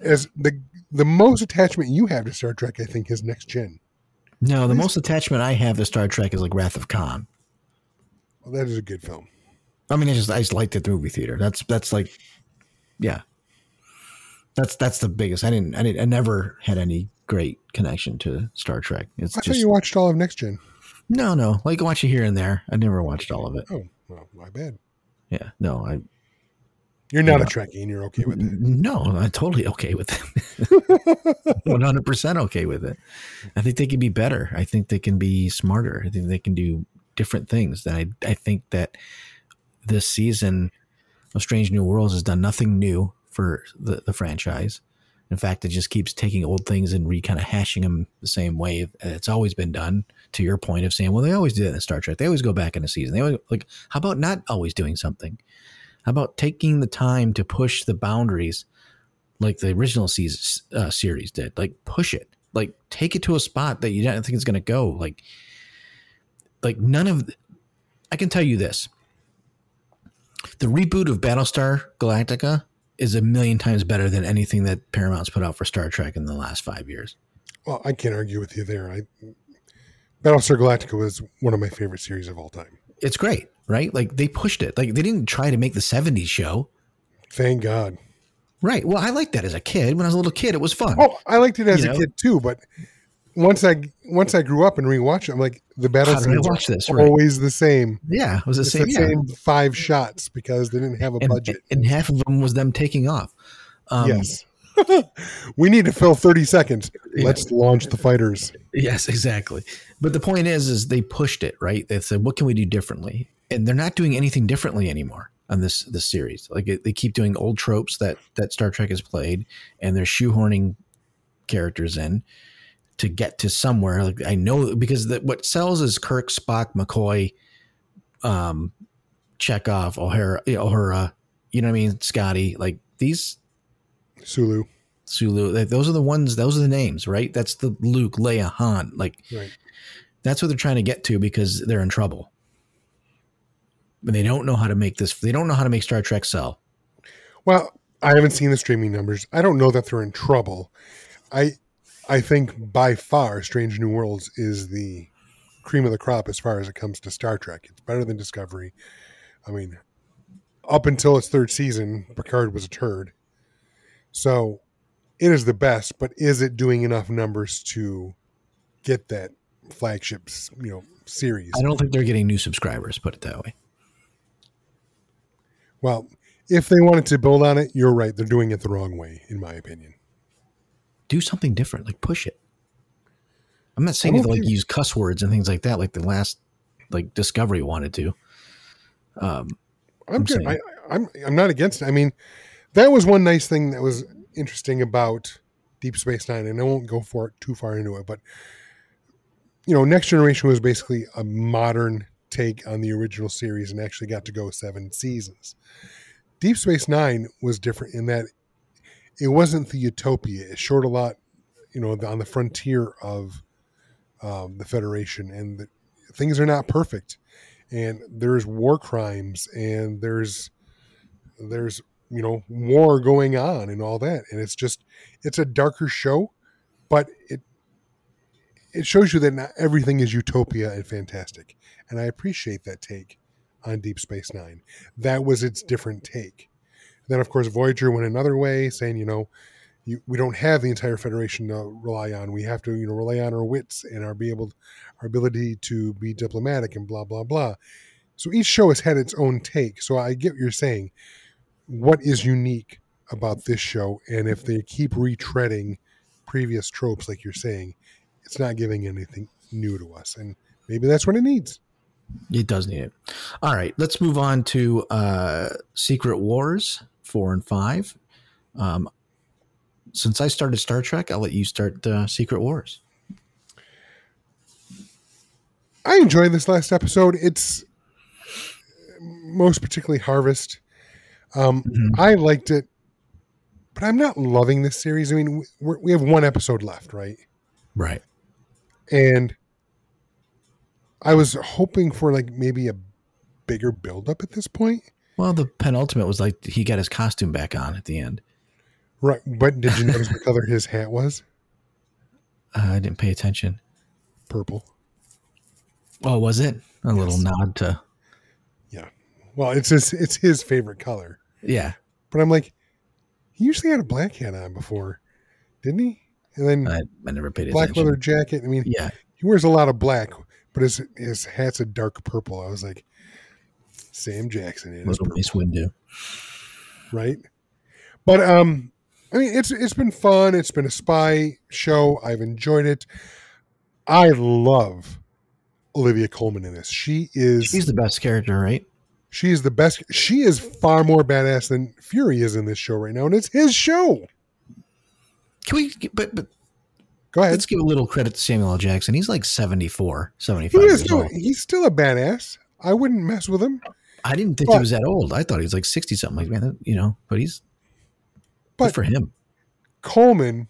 as the the most attachment you have to Star Trek, I think, is next gen. No, the most attachment I have to Star Trek is like Wrath of Khan. Well, that is a good film. I mean, I just I just liked it at the movie theater. That's that's like, yeah, that's that's the biggest. I didn't I didn't I never had any great connection to Star Trek. It's I thought you watched all of next gen. no no like I watch it here and there. I never watched all of it. Oh, well, my bad. Yeah, no, I You're not Yeah. a Trekkie and you're okay with it. no, I'm totally okay with it. One hundred percent okay with it. I think they can be better. I think they can be smarter. I think they can do different things. And I I think that this season of Strange New Worlds has done nothing new for the, the franchise. In fact, it just keeps taking old things and re kind of hashing them the same way it's always been done. To your point of saying, well, they always do that in Star Trek. They always go back in a season. They always like, how about not always doing something? How about taking the time to push the boundaries like the original season, uh, series did? Like push it, like take it to a spot that you don't think it's going to go. Like, like none of. I can tell you this: the reboot of Battlestar Galactica is a million times better than anything that Paramount's put out for Star Trek in the last five years. Well, I can't argue with you there. I Battlestar Galactica was one of my favorite series of all time. It's great, right? Like they pushed it. Like they didn't try to make the '70s show. Thank God. Right. Well, I liked that as a kid. When I was a little kid, it was fun. Oh, I liked it as You a know? kid too, but once I once I grew up and rewatched it, I'm like the battle scenes watch this? Right. always the same. Yeah, it was the It's same. the yeah. same five shots because they didn't have a and, budget. and half of them was them taking off. Um, yes. we need to fill 30 seconds. Yeah. Let's launch the fighters. Yes, exactly. But the point is, is they pushed it right. They said, "What can we do differently?" And they're not doing anything differently anymore on this this series. Like it, they keep doing old tropes that that Star Trek has played, and they're shoehorning characters in to get to somewhere. Like I know because the, what sells is Kirk, Spock, McCoy, um, Chekov, O'Hara, O'Hara. You know what I mean? Scotty. Like these Sulu. Sulu. like, Those are the ones. Those are the names, right? That's the Luke, Leia, Han. Like Right. that's what they're trying to get to because they're in trouble. And they don't know how to make this. They don't know how to make Star Trek sell. Well, I haven't seen the streaming numbers. I don't know that they're in trouble. I I think by far Strange New Worlds is the cream of the crop as far as it comes to Star Trek. It's better than Discovery. I mean, up until its third season, Picard was a turd. So it is the best, but is it doing enough numbers to get that flagship, you know, series? I don't think they're getting new subscribers. Put it that way. Well, if they wanted to build on it, you're right. They're doing it the wrong way, in my opinion. Do something different. Like push it. I'm not saying I you don't have to, like use cuss words and things like that, like the last like Discovery wanted to. Um, I'm I'm good. I, I'm I'm not against it. I mean, that was one nice thing that was interesting about Deep Space Nine, and I won't go for it too far into it, but you know, Next Generation was basically a modern take on the original series and actually got to go seven seasons. Deep Space Nine was different in that it wasn't the utopia. It showed a lot, you know, on the frontier of um, the Federation, and the, things are not perfect. And there's war crimes and there's there's you know war going on and all that. And it's just it's a darker show but it it shows you that not everything is utopia and fantastic. And i appreciate that take on deep space nine. That was its different take then of course voyager went another way saying you know you, we don't have the entire federation to rely on. We have to you know rely on our wits and our be able our ability to be diplomatic and blah blah blah. So each show has had its own take. So i get what you're saying. What is unique about this show? And if they keep retreading previous tropes like you're saying it's not giving anything new to us. And maybe that's what it needs. It does need it. All right, let's move on to uh, Secret Wars four and five. Um, since I started Star Trek, I'll let you start uh, Secret Wars. I enjoyed this last episode. It's most particularly Harvest. Um, Mhm. I liked it, but I'm not loving this series. I mean, we're, we have one episode left, right? Right. And I was hoping for like maybe a bigger buildup at this point. Well, the penultimate was like he got his costume back on at the end. Right. But did you notice what color his hat was? Uh, I didn't pay attention. Purple. Oh, was it a little Yes. nod to? Yeah. Well, it's his, it's his favorite color. Yeah, But I'm like, he usually had a black hat on before, didn't he? And then I, I never paid black attention. leather jacket. I mean, Yeah, he wears a lot of black, but his his hat's a dark purple. I was like, Sam Jackson is little Mace Windu. right? But um, I mean, it's it's been fun. It's been a spy show. I've enjoyed it. I love Olivia Colman in this. She is She's the best character, right? she is the best. She is far more badass than Fury is in this show right now, and it's his show. Can we? But but Go ahead. let's give a little credit to Samuel L. Jackson. He's like 74, 75 He is years still, old. he's still a badass. I wouldn't mess with him. I didn't think But- he was that old. I thought he was like 60 something. Like man, you know, but he's But- good for him. Colman,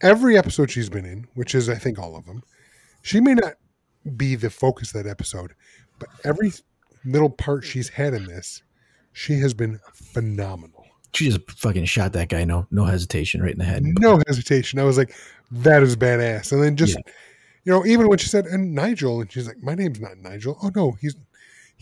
every episode she's been in, which is I think all of them, she may not be the focus of that episode, but every little part she's had in this, she has been phenomenal. She just fucking shot that guy. No, no hesitation, right in the head. No hesitation. I was like, that is badass. And then just, you know, even when she said, and Nigel, and she's like, my name's not Nigel. Oh no, he's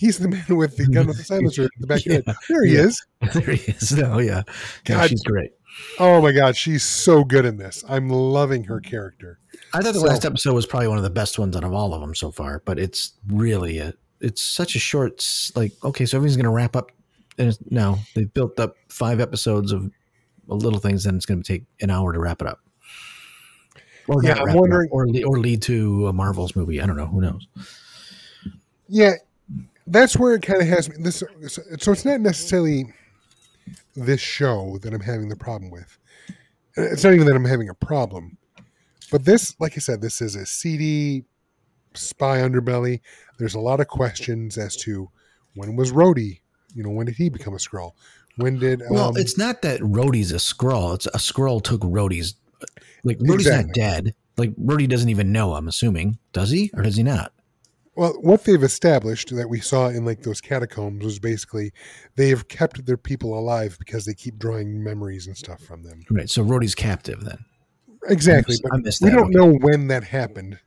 he's the man with the gun with the silencer in the back of your head. There he Yeah. is. there he is. No, yeah, yeah God. she's great. Oh my god, she's so good in this. I'm loving her character. I thought the So- last episode was probably one of the best ones out of all of them so far. But it's really a, it's such a short. Like, okay, so everything's gonna wrap up. And it's, no, they've built up five episodes of little things, and it's gonna take an hour to wrap it up. or Yeah, I'm up, wondering- or or lead to a Marvel's movie. I don't know. Who knows? Yeah, that's where it kind of has me. This so it's not necessarily this show that I'm having the problem with. It's not even that I'm having a problem, but this, like I said, this is a seedy spy underbelly. There's a lot of questions as to when was Rhodey. You know, when did he become a Skrull? When did Well, um, it's not that Rhodey's a Skrull. It's a Skrull took Rhodey's. Like Rhodey's Exactly. not dead. Like Rhodey doesn't even know. I'm assuming. Does he or does he not? Well, what they've established that we saw in like those catacombs was basically they have kept their people alive because they keep drawing memories and stuff from them. Right. So Rhodey's captive then. Exactly, I but missed we don't know when that happened.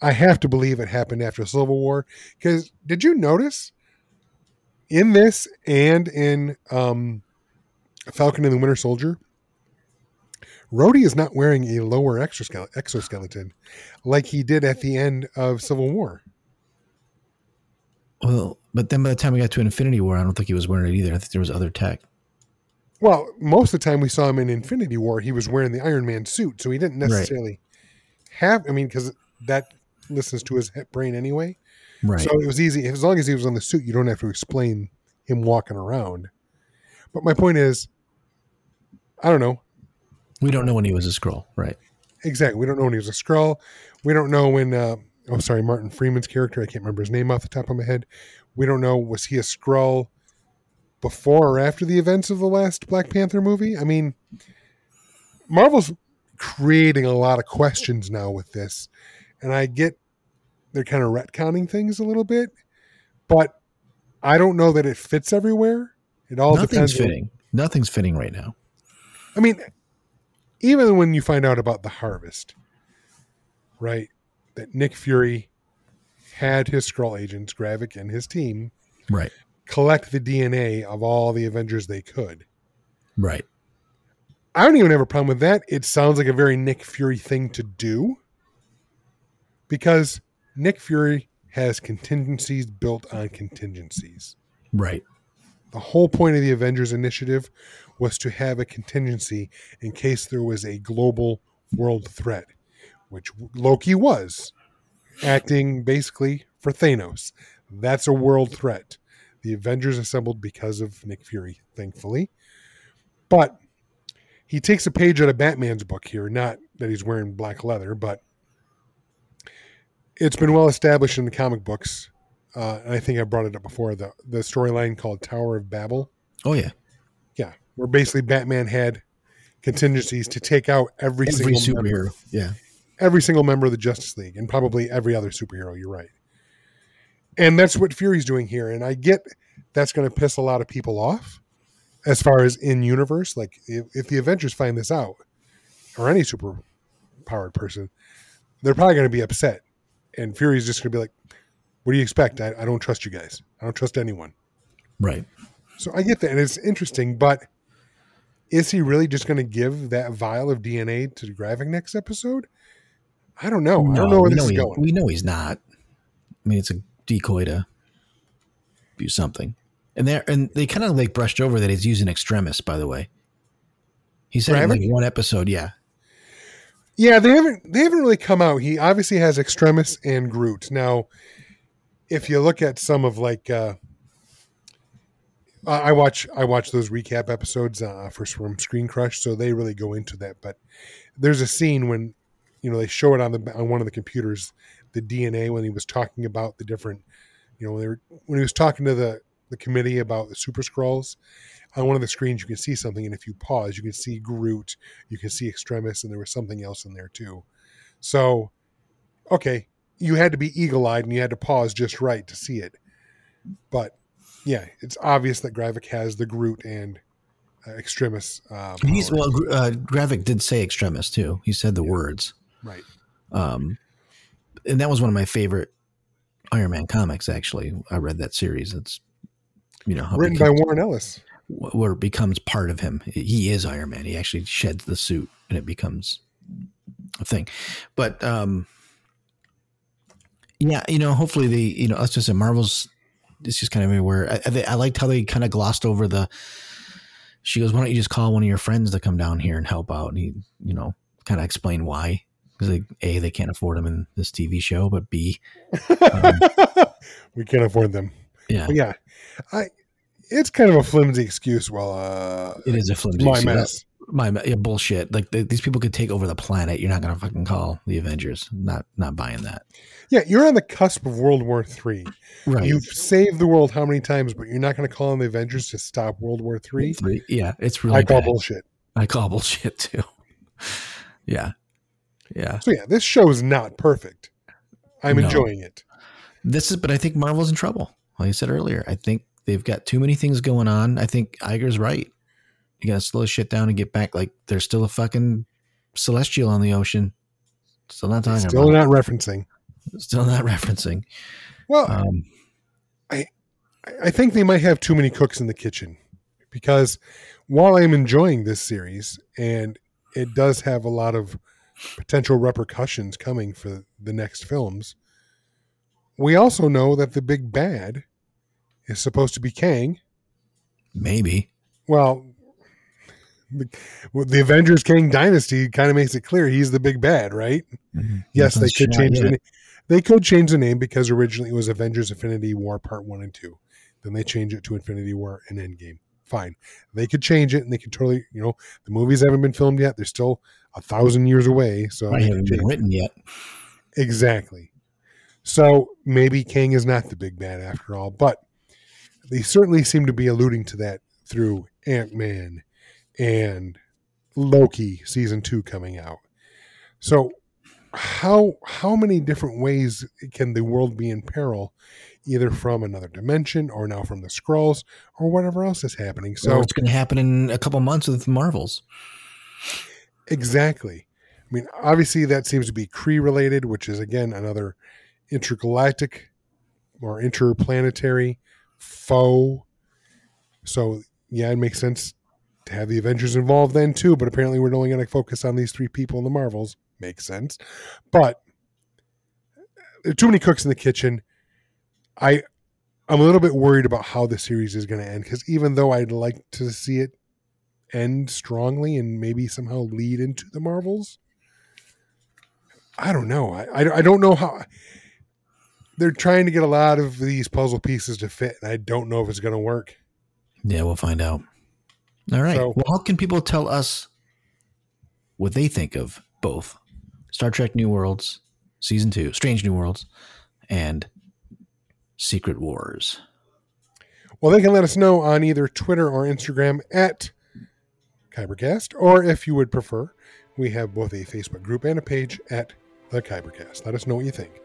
I have to believe it happened after Civil War because did you notice in this and in um, Falcon and the Winter Soldier, Rhodey is not wearing a lower exoskeleton like he did at the end of Civil War. Well, but then by the time we got to Infinity War, I don't think he was wearing it either. I think there was other tech. Well, most of the time we saw him in Infinity War, he was wearing the Iron Man suit, so he didn't Right. necessarily have. I mean, because that listens to his brain anyway. Right. So it was easy. As long as he was on the suit, you don't have to explain him walking around. But my point is, I don't know we don't know when he was a Skrull. Right. exactly. We don't know when he was a Skrull. We don't know when. Uh, oh, sorry, Martin Freeman's character. I can't remember his name off the top of my head. We don't know was he a Skrull before or after the events of the last Black Panther movie. I mean, Marvel's creating a lot of questions now with this, and I get they're kind of retconning things a little bit, but I don't know that it fits everywhere. It all Nothing's depends. on- fitting. Nothing's fitting right now. I mean, even when you find out about the harvest, right? That Nick Fury had his Skrull agents, Gravik and his team, Right. collect the DNA of all the Avengers they could. Right. I don't even have a problem with that. It sounds like a very Nick Fury thing to do because Nick Fury has contingencies built on contingencies. Right. The whole point of the Avengers Initiative was to have a contingency in case there was a global world threat, which Loki was, acting basically for Thanos. That's a world threat. The Avengers assembled because of Nick Fury, thankfully. But he takes a page out of Batman's book here, not that he's wearing black leather, but it's been well established in the comic books. Uh, and I think I brought it up before the the storyline called Tower of Babel. Oh yeah. Yeah, where basically Batman had contingencies to take out every, Every single superhero. member, Yeah. Every single member of the Justice League, and probably every other superhero. You're right, and that's what Fury's doing here. And I get that's going to piss a lot of people off, as far as in universe. Like if, if the Avengers find this out, or any super powered person, they're probably going to be upset, and Fury's just going to be like, "What do you expect? I, I don't trust you guys. I don't trust anyone." Right. So I get that, and it's interesting, but is he really just going to give that vial of DNA to Gravik next episode? I don't know. I don't know where we this is he- going. We know he's not. I mean, it's a decoy to do something. And they and they kind of like brushed over that he's using extremis. By the way, he said in like one episode. Yeah. Yeah, they haven't they haven't really come out. He obviously has Extremis and Groot. Now, if you look at some of like uh I I watch I watch those recap episodes uh, for from Screen Crush, so they really go into that. But there's a scene when you know they show it on the on one of the computers, the DNA when he was talking about the different, you know, when, they were, when he was talking to the the committee about the Super Skrulls. On one of the screens, you can see something, and if you pause, you can see Groot, you can see Extremis, and there was something else in there too. So, okay, you had to be eagle eyed and you had to pause just right to see it. But yeah, it's obvious that Gravik has the Groot and uh, Extremis. Uh, He's well. Uh, Gravik did say extremis too. He said the words. Right. Um, and that was one of my favorite Iron Man comics. Actually, I read that series. It's you know Written by Warren Ellis. where it becomes part of him. He is Iron Man. He actually sheds the suit and it becomes a thing. But um yeah, you know, hopefully the you know, let's just say Marvel's it's just kind of everywhere. I, I, I liked how they kind of glossed over the she goes, Why don't you just call one of your friends to come down here and help out? And he, you know, kind of explain why. Because they, a they can't afford them in this TV show, but b we can't afford them. yeah, But yeah, I. It's kind of a flimsy excuse. Well, uh, it is a flimsy. my excuse. mess. My yeah, bullshit. Like th- these people could take over the planet. You're not gonna fucking call the Avengers. Not not buying that. Yeah, you're on the cusp of World War Three. Right. You've saved the world how many times, but you're not going to call on the Avengers to stop World War Three. Yeah, it's really I call bad. bullshit. I call bullshit too. yeah. Yeah. So yeah, this show is not perfect. I'm No. enjoying it. This is, but I think Marvel's in trouble. Like I said earlier, I think they've got too many things going on. I think Iger's right. You gotta slow shit down and get back. Like there's still a fucking celestial on the ocean. Still not talking Still not referencing. Still not referencing. Well, Um, I- I think they might have too many cooks in the kitchen because while I'm enjoying this series and it does have a lot of potential repercussions coming for the next films, we also know that the big bad is supposed to be Kang. maybe. Well, the, the Avengers Kang Dynasty kind of makes it clear he's the big bad, right? Mm-hmm. Yes, they could change yet. the name. They could change the name because originally it was Avengers Infinity War Part One and Two. Then they change it to Infinity War and Endgame. Fine, they could change it, and they could totally, you know, the movies haven't been filmed yet. They're still a thousand years away, so they haven't been written yet. Exactly. So maybe Kang is not the big bad after all, but they certainly seem to be alluding to that through Ant Man and Loki season two coming out. So how how many different ways can the world be in peril, either from another dimension or now from the Skrulls or whatever else is happening? So So it's going to happen in a couple months with Marvels. Exactly. I mean, obviously that seems to be Kree related, which is again another intergalactic or interplanetary foe. So yeah, it makes sense to have the Avengers involved then too. But apparently, we're only going to focus on these three people in the Marvels. Makes sense, but there are too many cooks in the kitchen. I I'm a little bit worried about how the series is going to end because even though I'd like to see it end strongly and maybe somehow lead into the Marvels. I don't know. I, I, I don't know how they're trying to get a lot of these puzzle pieces to fit, and I don't know if it's going to work. Yeah, we'll find out. All right. So- well, how can people tell us what they think of both Star Trek New Worlds, Season 2, Strange New Worlds, and Secret Wars? Well, they can let us know on either Twitter or Instagram at Kybercast, or if you would prefer, we have both a Facebook group and a page at the Kybercast. Let us know what you think.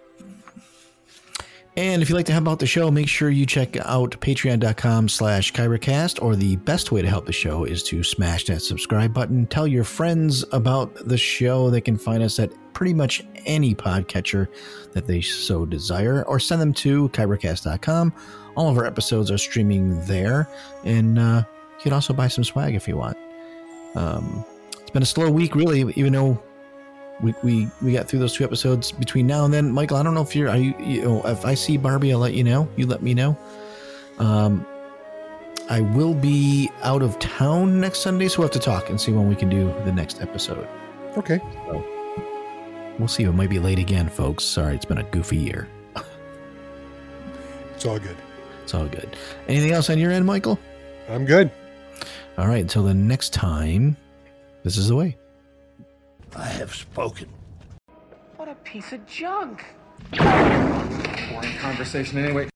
And if you'd like to help out the show, make sure you check out patreon.com slash kybercast, or the best way to help the show is to smash that subscribe button. Tell your friends about the show. They can find us at pretty much any podcatcher that they so desire, or send them to kybercast.com. All of our episodes are streaming there, and uh, you can also buy some swag if you want. Um, it's been a slow week, really, even though we, we we got through those two episodes between now and then. Michael, I don't know if you're are you, you know if I see Barbie, I'll let you know. You let me know. Um, I will be out of town next Sunday, so we'll have to talk and see when we can do the next episode. Okay. We'll see. It might be late again, folks. Sorry, it's been a goofy year. It's all good. It's all good. Anything else on your end, Michael? I'm good. All right. Until the next time, this is the way. I have spoken. What a piece of junk. Boring conversation anyway.